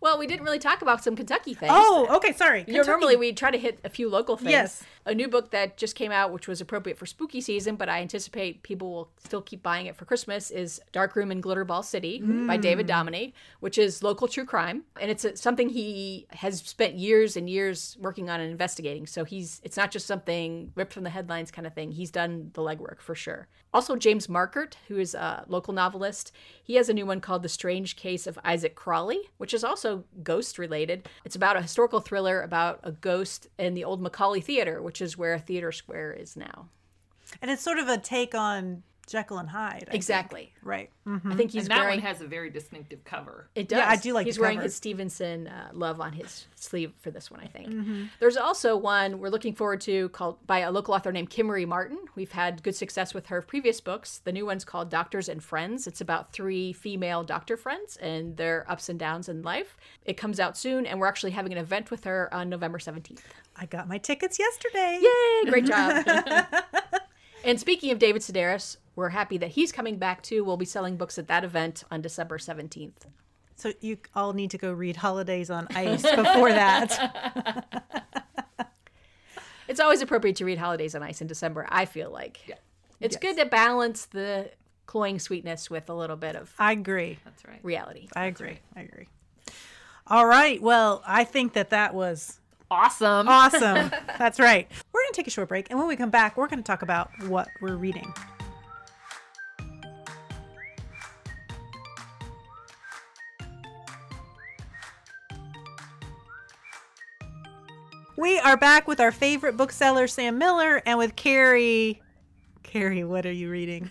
well, we didn't really talk about some Kentucky things. Oh, okay. Sorry. You know, normally we try to hit a few local things. Yes. A new book that just came out, which was appropriate for spooky season, but I anticipate people will still keep buying it for Christmas, is Dark Room in Glitterball City by hmm. David Dominé, which is local true crime. And it's a, something he has spent years and years working on and investigating. So he's it's not just something ripped from the headlines kind of thing. He's done the legwork for sure. Also, James Markert, who is a local novelist, he has a new one called The Strange Case of Isaac Crawley, which is also ghost related. It's about a historical thriller about a ghost in the old Macauley Theater, which is where Theater Square is now. And it's sort of a take on Jekyll and Hyde. I think. Exactly. Right. I think he's and that wearing. one has a very distinctive cover. it does. Yeah, I do like He's the wearing cover. his Stevenson uh, love on his sleeve for this one, I think. Mm-hmm. There's also one we're looking forward to called by a local author named Kimmery Martin. We've had good success with her previous books. The new one's called Doctors and Friends. It's about three female doctor friends and their ups and downs in life. It comes out soon, and we're actually having an event with her on November 17th. I got my tickets yesterday. Yay! Great job. and speaking of David Sedaris, we're happy that he's coming back too. We'll be selling books at that event on December 17th. So you all need to go read Holidays on Ice before that. It's always appropriate to read Holidays on Ice in December, I feel like. Yeah. It's good to balance the cloying sweetness with a little bit of I agree. That's right. reality. I agree. I agree. All right. Well, I think that that was Awesome. awesome. That's right. We're going to take a short break. And when we come back, we're going to talk about what we're reading. We are back with our favorite bookseller, Sam Miller, and with Carrie. Carrie, what are you reading?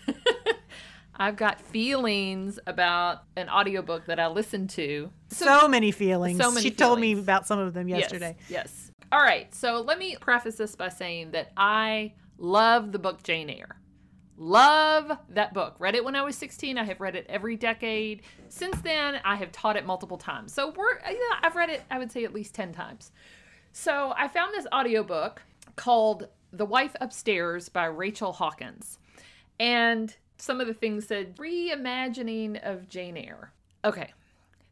I've got feelings about an audiobook that I listened to. So, many feelings. so many she told me about some of them yesterday. Yes, yes. All right. So let me preface this by saying that I love the book Jane Eyre. Love that book. Read it when I was 16. I have read it every decade. Since then, I have taught it multiple times. So we're yeah, I've read it I would say at least 10 times. So I found this audiobook called The Wife Upstairs by Rachel Hawkins. And some of the things said reimagining of Jane Eyre. Okay.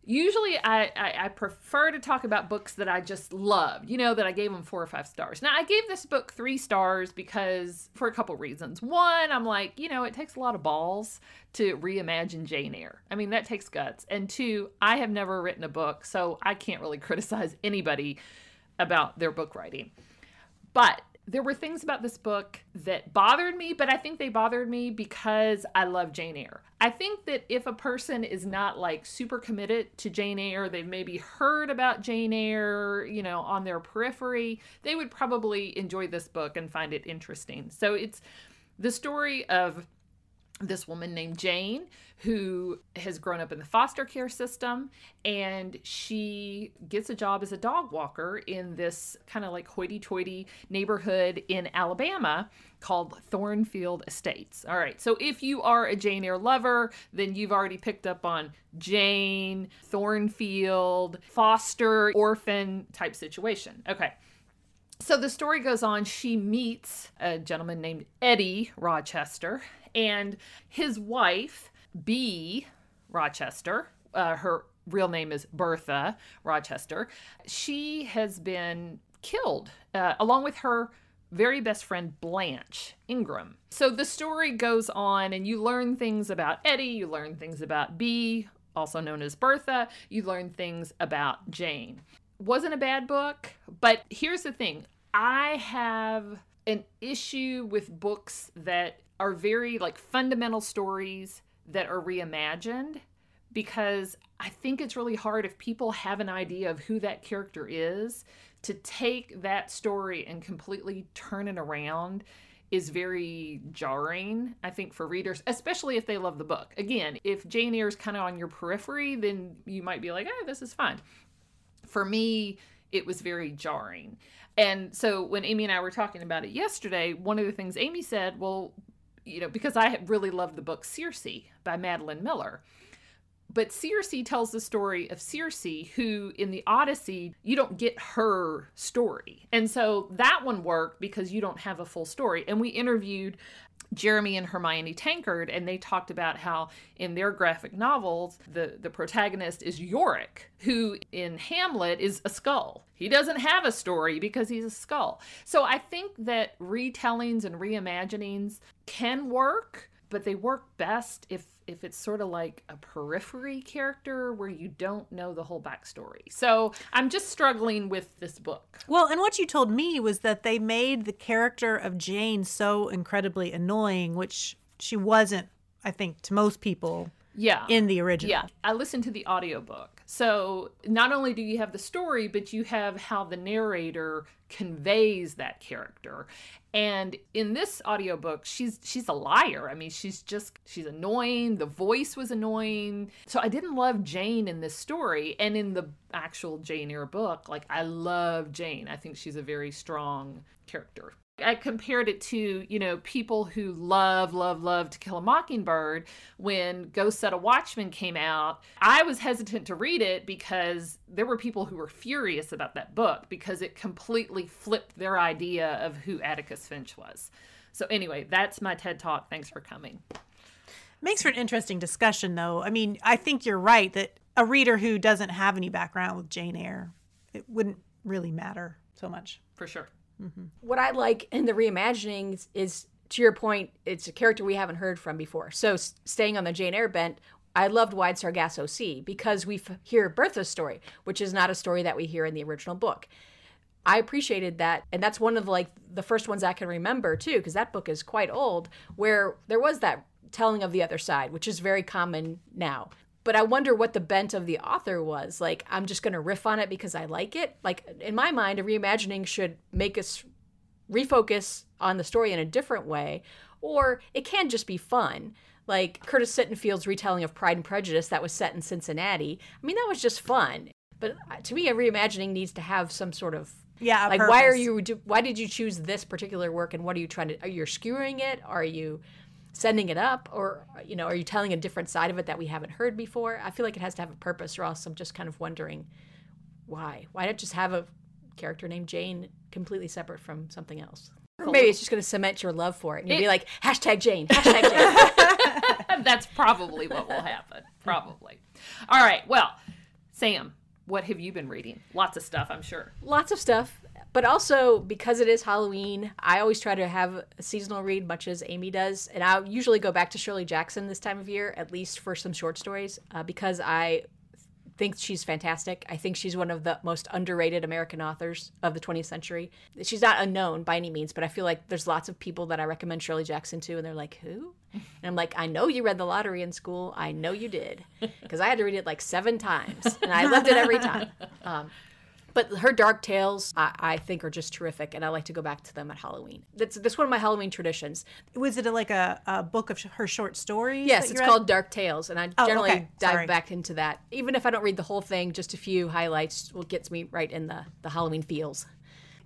Usually I, I, I prefer to talk about books that I just loved, you know, that I gave them four or five stars. Now I gave this book three stars because for a couple reasons. One, I'm like, you know, it takes a lot of balls to reimagine Jane Eyre. I mean, that takes guts. And two, I have never written a book, so I can't really criticize anybody about their book writing. But there were things about this book that bothered me, but I think they bothered me because I love Jane Eyre. I think that if a person is not like super committed to Jane Eyre, they've maybe heard about Jane Eyre, you know, on their periphery, they would probably enjoy this book and find it interesting. So it's the story of this woman named Jane who has grown up in the foster care system and she gets a job as a dog walker in this kind of like hoity toity neighborhood in Alabama called Thornfield Estates. All right, so if you are a Jane Eyre lover, then you've already picked up on Jane, Thornfield, foster, orphan type situation. Okay. So the story goes on. She meets a gentleman named Eddie Rochester and his wife, B. Rochester. Uh, her real name is Bertha Rochester. She has been killed uh, along with her very best friend Blanche Ingram. So the story goes on, and you learn things about Eddie, you learn things about B, also known as Bertha, you learn things about Jane. Wasn't a bad book, but here's the thing I have an issue with books that are very like fundamental stories that are reimagined because I think it's really hard if people have an idea of who that character is to take that story and completely turn it around is very jarring, I think, for readers, especially if they love the book. Again, if Jane Eyre is kind of on your periphery, then you might be like, oh, this is fine. For me, it was very jarring. And so when Amy and I were talking about it yesterday, one of the things Amy said, well, you know, because I really love the book Circe by Madeline Miller. But Circe tells the story of Circe, who in the Odyssey, you don't get her story. And so that one worked because you don't have a full story. And we interviewed Jeremy and Hermione Tankard, and they talked about how in their graphic novels, the, the protagonist is Yorick, who in Hamlet is a skull. He doesn't have a story because he's a skull. So I think that retellings and reimaginings can work, but they work best if if it's sort of like a periphery character where you don't know the whole backstory. So I'm just struggling with this book. Well, and what you told me was that they made the character of Jane so incredibly annoying, which she wasn't, I think, to most people. Yeah. In the original. Yeah. I listened to the audiobook. So not only do you have the story, but you have how the narrator conveys that character. And in this audiobook, she's she's a liar. I mean, she's just she's annoying. The voice was annoying. So I didn't love Jane in this story. And in the actual Jane Eyre book, like I love Jane. I think she's a very strong character. I compared it to, you know, people who love, love, love to kill a mockingbird. When Go Set a Watchman came out, I was hesitant to read it because there were people who were furious about that book because it completely flipped their idea of who Atticus Finch was. So, anyway, that's my TED Talk. Thanks for coming. Makes for an interesting discussion, though. I mean, I think you're right that a reader who doesn't have any background with Jane Eyre, it wouldn't really matter so much. For sure. Mm-hmm. What I like in the reimaginings is, to your point, it's a character we haven't heard from before. So, staying on the Jane Eyre bent, I loved Wide Sargasso Sea because we f- hear Bertha's story, which is not a story that we hear in the original book. I appreciated that, and that's one of the, like the first ones I can remember too, because that book is quite old, where there was that telling of the other side, which is very common now but I wonder what the bent of the author was. Like, I'm just going to riff on it because I like it. Like, in my mind, a reimagining should make us refocus on the story in a different way, or it can just be fun. Like Curtis Sittenfeld's retelling of Pride and Prejudice that was set in Cincinnati. I mean, that was just fun. But uh, to me, a reimagining needs to have some sort of yeah. Like, purpose. why are you? Why did you choose this particular work, and what are you trying to? Are you skewering it? Are you sending it up or you know are you telling a different side of it that we haven't heard before? I feel like it has to have a purpose or else i'm just kind of wondering why. Why not just have a character named jane completely separate from something else? Maybe it's just going to cement your love for it and you'll it, be like hashtag jane hashtag jane. That's probably what will happen probably. All right well sam what have you been reading? Lots of stuff i'm sure. Lots of stuff but also because it is Halloween, I always try to have a seasonal read, much as Amy does. And I usually go back to Shirley Jackson this time of year, at least for some short stories, uh, because I think she's fantastic. I think she's one of the most underrated American authors of the 20th century. She's not unknown by any means, but I feel like there's lots of people that I recommend Shirley Jackson to, and they're like, who? And I'm like, I know you read The Lottery in school. I know you did. Because I had to read it like seven times, and I loved it every time. Um, But her dark tales, I, I think, are just terrific, and I like to go back to them at Halloween. That's that's one of my Halloween traditions. Was it like a, a book of sh- her short stories? Yes, it's read? called Dark Tales, and I Oh, generally okay. dive Sorry. back into that. Even if I don't read the whole thing, just a few highlights will gets me right in the the Halloween feels.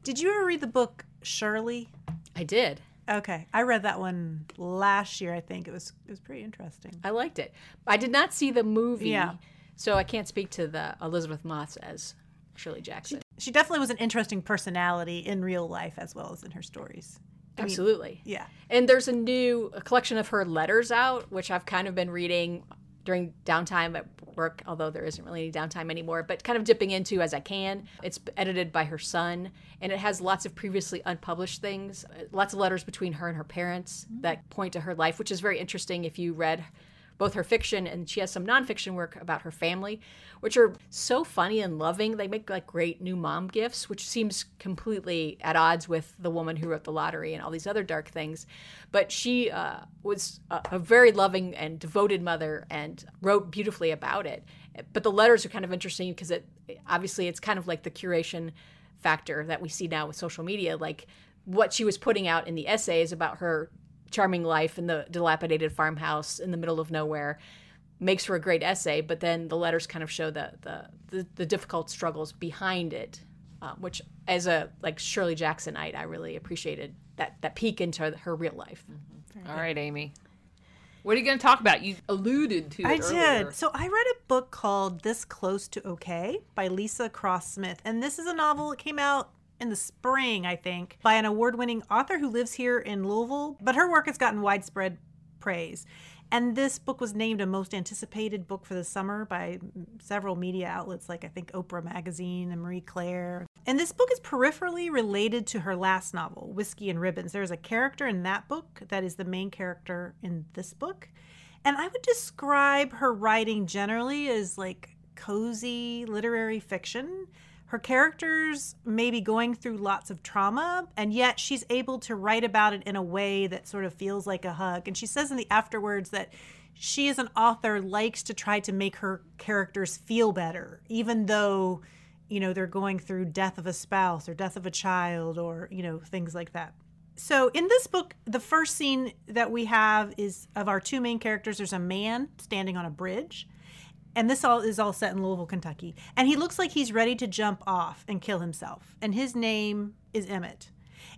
Did you ever read the book Shirley? I did. Okay, I read that one last year. I think it was it was pretty interesting. I liked it. I did not see the movie, Yeah. so I can't speak to the Elisabeth Moss as Shirley Jackson. She definitely was an interesting personality in real life as well as in her stories. Absolutely. Yeah. And there's a new a collection of her letters out, which I've kind of been reading during downtime at work, although there isn't really any downtime anymore, but kind of dipping into as I can. It's edited by her son, and it has lots of previously unpublished things, uh, lots of letters between her and her parents that point to her life, which is very interesting if you read both her fiction and she has some nonfiction work about her family, which are so funny and loving. They make like great new mom gifts, which seems completely at odds with the woman who wrote the lottery and all these other dark things. But she uh, was a, a very loving and devoted mother and wrote beautifully about it. But the letters are kind of interesting because it obviously it's kind of like the curation factor that we see now with social media, like what she was putting out in the essays about her charming life in the dilapidated farmhouse in the middle of nowhere makes for a great essay but then the letters kind of show the the, the, the difficult struggles behind it uh, which as a like shirley jacksonite i really appreciated that that peek into her real life All right, Amy. What are you going to talk about? You alluded to it I earlier. did. So I read a book called This Close to Okay by Leesa Cross Smith. And this is a novel that came out in the spring, I think, by an award winning author who lives here in Louisville. But her work has gotten widespread praise. And this book was named a most anticipated book for the summer by several media outlets like I think Oprah Magazine and Marie Claire. And this book is peripherally related to her last novel, Whiskey and Ribbons. There's a character in that book that is the main character in this book. And I would describe her writing generally as like cozy literary fiction. Her characters may be going through lots of trauma, and yet she's able to write about it in a way that sort of feels like a hug. And she says in the afterwards that she, as an author, likes to try to make her characters feel better, even though, you know, they're going through death of a spouse or death of a child or, you know, things like that. So in this book the first scene that we have is of our two main characters. There's a man standing on a bridge and this all is all set in louisville kentucky and he looks like he's ready to jump off and kill himself and his name is emmett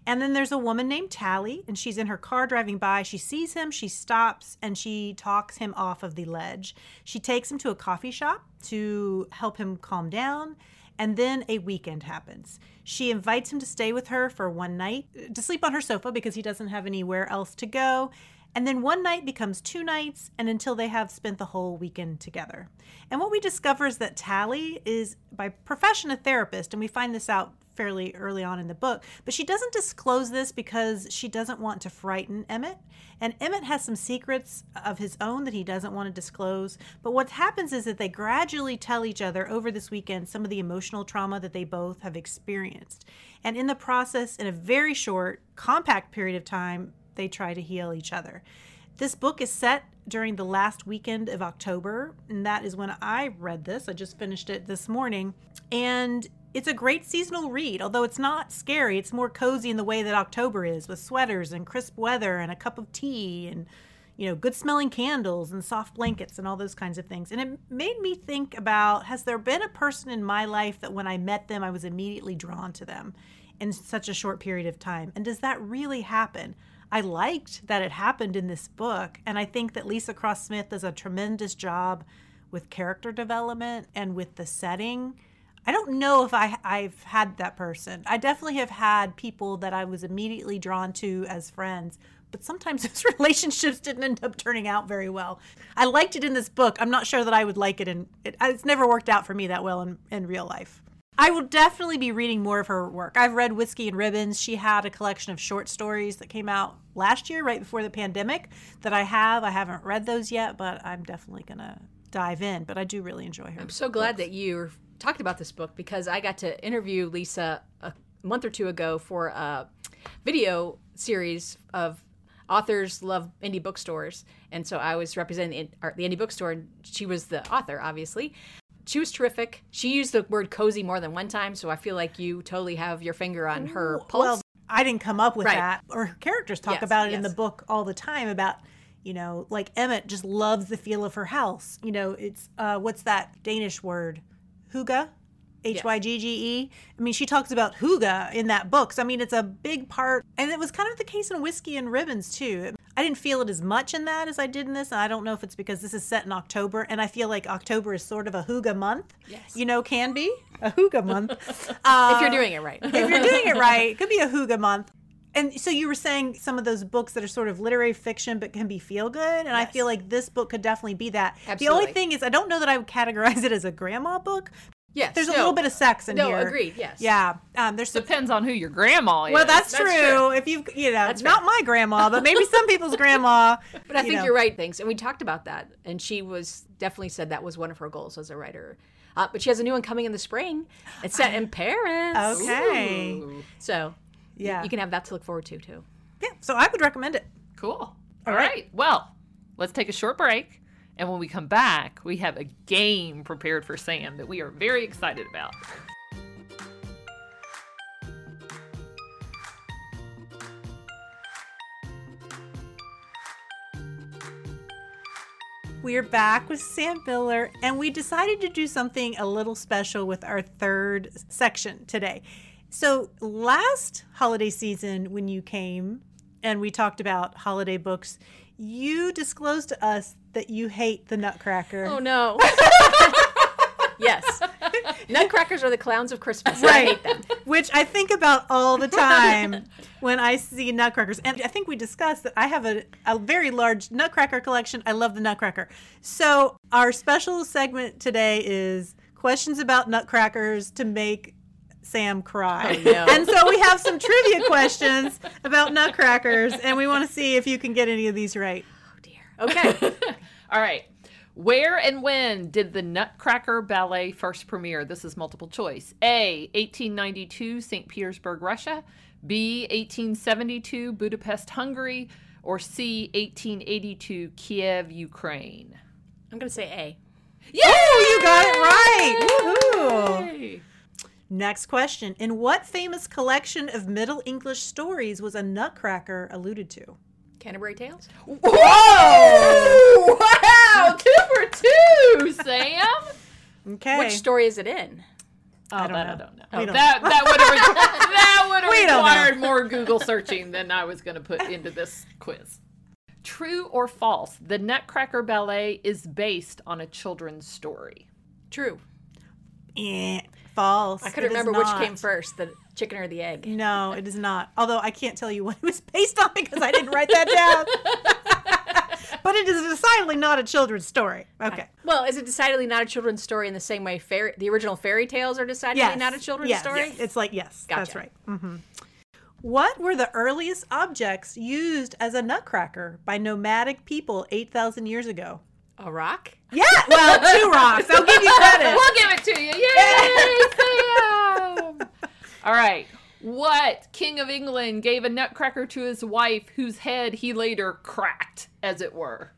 and then there's a woman named Tally, and she's in her car driving by. She sees him, she stops, and she talks him off of the ledge. She takes him to a coffee shop to help him calm down. And then a weekend happens. She invites him to stay with her for one night, to sleep on her sofa because he doesn't have anywhere else to go. And then one night becomes two nights, and until they have spent the whole weekend together. And what we discover is that Tally is, by profession, a therapist, and we find this out fairly early on in the book. But she doesn't disclose this because she doesn't want to frighten Emmett. And Emmett has some secrets of his own that he doesn't want to disclose. But what happens is that they gradually tell each other over this weekend some of the emotional trauma that they both have experienced. And in the process, in a very short, compact period of time, they try to heal each other. This book is set during the last weekend of October, and that is when I read this. I just finished it this morning. And it's a great seasonal read, although it's not scary. It's more cozy in the way that October is, with sweaters and crisp weather and a cup of tea and you know, good smelling candles and soft blankets and all those kinds of things. And it made me think about has there been a person in my life that when I met them, I was immediately drawn to them in such a short period of time? And does that really happen? I liked that it happened in this book. And I think that Leesa Cross Smith does a tremendous job with character development and with the setting. I don't know if I, I've had that person. I definitely have had people that I was immediately drawn to as friends, but sometimes those relationships didn't end up turning out very well. I liked it in this book. I'm not sure that I would like it in it, it's never worked out for me that well in, in real life. I will definitely be reading more of her work. I've read Whiskey and Ribbons. She had a collection of short stories that came out last year, right before the pandemic, that I have. I haven't read those yet, but I'm definitely going to dive in. But I do really enjoy her. I'm so glad that you talked about this book because I got to interview Leesa a month or two ago for a video series of authors love indie bookstores and so i was representing the, the indie bookstore and she was the author obviously she was terrific. She used the word cozy more than one time, so I feel like you totally have your finger on her pulse. Well, I didn't come up with Right. that. Or characters talk Yes, about it in the book all the time about, you know, like Emmett just loves the feel of her house. You know, it's uh what's that Danish word? hygge? H Y G G E. I mean, she talks about hygge in that book. So I mean, it's a big part, and it was kind of the case in Whiskey and Ribbons too. I didn't feel it as much in that as I did in this. And I don't know if it's because this is set in October, and I feel like October is sort of a hygge month. Yes. You know, can be a hygge month. Uh, if you're doing it right. if you're doing it right, it could be a hygge month. And so you were saying some of those books that are sort of literary fiction but can be feel good, and I feel like this book could definitely be that. The only thing is, I don't know that I would categorize it as a grandma book. Yes. There's a little bit of sex in No, here. No, agreed. Yes. Yeah, um, there's some. Depends on who your grandma is. Well, that's, That's true. true. If you, you know, That's not my grandma, but maybe some people's grandma. But I you think know. you're right, things. And we talked about that. And she was definitely said that was one of her goals as a writer. Uh, but she has a new one coming in the spring. It's set in Paris. Okay. Ooh, So Yeah. you can have that to look forward to, too. Yeah, so I would recommend it. cool. All right. Well, let's take a short break. And when we come back, we have a game prepared for Sam that we are very excited about. We are back with Sam Miller, and we decided to do something a little special with our third section today. So, last holiday season, when you came and we talked about holiday books, you disclosed to us that you hate the Nutcracker. Oh, no. yes. Nutcrackers are the clowns of Christmas. and I hate them. Which I think about all the time when I see nutcrackers. And I think we discussed that I have a, a very large nutcracker collection. I love the nutcracker. So, our special segment today is questions about nutcrackers to make Sam cry. Oh, no. And so, we have some trivia questions about nutcrackers, and we want to see if you can get any of these right. Dear. Okay. All right. Where and when did the Nutcracker Ballet first premiere? This is multiple choice. A. 1892, St. Petersburg, Russia. B. 1872, Budapest, Hungary. Or C. 1882, Kiev, Ukraine. I'm going to say A. Yeah, Oh, you got it right! Woohoo! Next question. In what famous collection of Middle English stories was a nutcracker alluded to? Canterbury Tales? Whoa! Wow! Two for two, Sam. Okay. Which story is it in? Oh, don't that know. I don't know. We don't that that would have that would have don't required more Google searching than I was going to put into this quiz. True or false? The Nutcracker Ballet is based on a children's story. True. Eh, false. I couldn't remember which came first, the chicken or the egg. No, it is not. Although I can't tell you what it was based on because I didn't write that down. but it is decidedly not a children's story. Okay. Well, is it decidedly not a children's story in the same way fairy, the original fairy tales are decidedly Yes. not a children's Yes, story? yes. It's like yes, gotcha. that's right. hmm What were the earliest objects used as a nutcracker by nomadic people eight thousand years ago? A rock? Yeah, well, two rocks. I'll give you credit. We'll give it to you. Yay! All right. What king of England gave a nutcracker to his wife whose head he later cracked, as it were?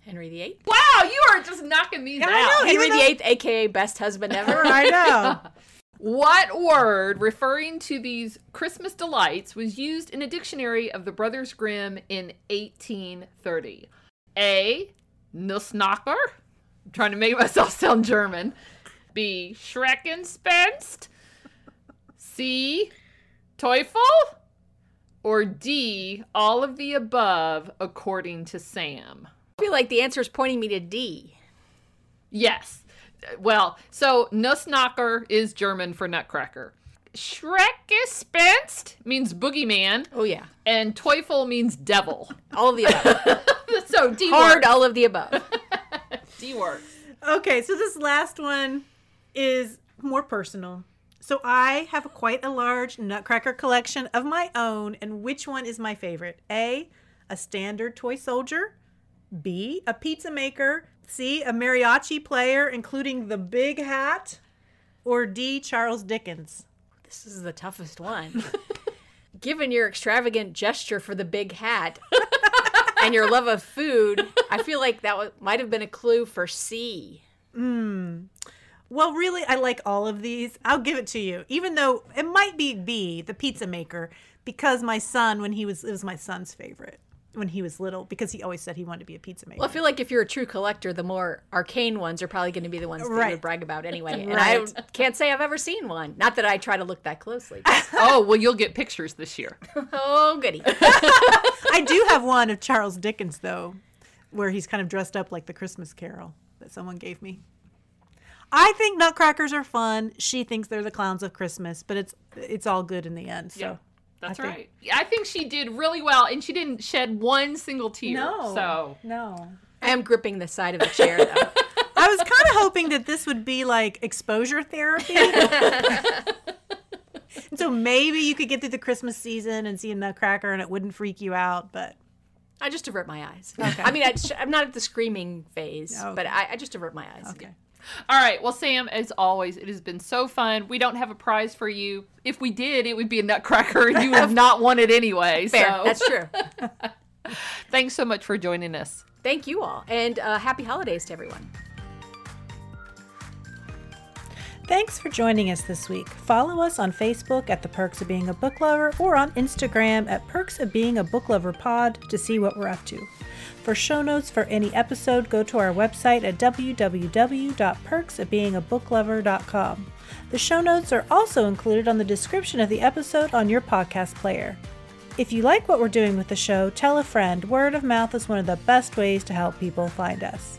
Henry VIII? Wow, you are just knocking these I out. Henry Even though- VIII, aka best husband ever. I know. What word referring to these Christmas delights was used in a dictionary of the Brothers Grimm in 1830? A. Nussknacker. I'm trying to make myself sound German. B. Schreckenspenst. C. Teufel. Or D. All of the above, according to Sam. I feel like the answer is pointing me to D. Yes. Well, so Nussknacker is German for nutcracker. Schreckgespenst means boogeyman, Oh, yeah. and Teufel means devil. All of the above. so D Hard, all of the above. D works. Okay, so this last one is more personal. So I have quite a large nutcracker collection of my own, and which one is my favorite? A, a standard toy soldier. B, a pizza maker. C, a mariachi player, including the big hat. Or D, Charles Dickens. This is the toughest one. Given your extravagant gesture for the big hat and your love of food, I feel like that might have been a clue for C. Hmm. Well, really, I like all of these. I'll give it to you, even though it might be B, the pizza maker, because my son, when he was, it was my son's favorite when he was little, because he always said he wanted to be a pizza maker. Well, I feel like if you're a true collector, the more arcane ones are probably going to be the ones that you Right. would brag about anyway. And Right. I can't say I've ever seen one. Not that I try to look that closely. oh, well, you'll get pictures this year. oh, goody. I do have one of Charles Dickens, though, where he's kind of dressed up like the Christmas Carol that someone gave me. I think nutcrackers are fun. She thinks they're the clowns of Christmas, but it's it's all good in the end. So Yeah, That's I think- right. I think she did really well, and she didn't shed one single tear. no, So no. I am gripping the side of the chair, though. I was kind of hoping that this would be like exposure therapy. And so maybe you could get through the Christmas season and see a nutcracker and it wouldn't freak you out, but I just avert my eyes. I mean, I, I'm not at the screaming phase, Okay. but I, I just avert my eyes. okay. All right. Well, Sam, as always, it has been so fun. We don't have a prize for you. If we did, it would be a nutcracker, and you would have not won it anyway. Fair. So That's true. thanks so much for joining us. Thank you all. And uh, happy holidays to everyone. Thanks for joining us this week. Follow us on Facebook at The Perks of Being a Book Lover or on Instagram at Perks of Being a Book Lover Pod to see what we're up to. For show notes for any episode, go to our website at www.perksofbeingabooklover.com. The show notes are also included on the description of the episode on your podcast player. If you like what we're doing with the show, tell a friend. Word of mouth is one of the best ways to help people find us.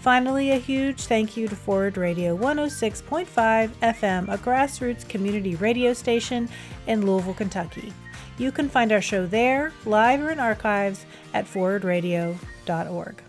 Finally, a huge thank you to Forward Radio 106.5 FM, a grassroots community radio station in Louisville, Kentucky. You can find our show there, live or in archives, at forwardradio.org.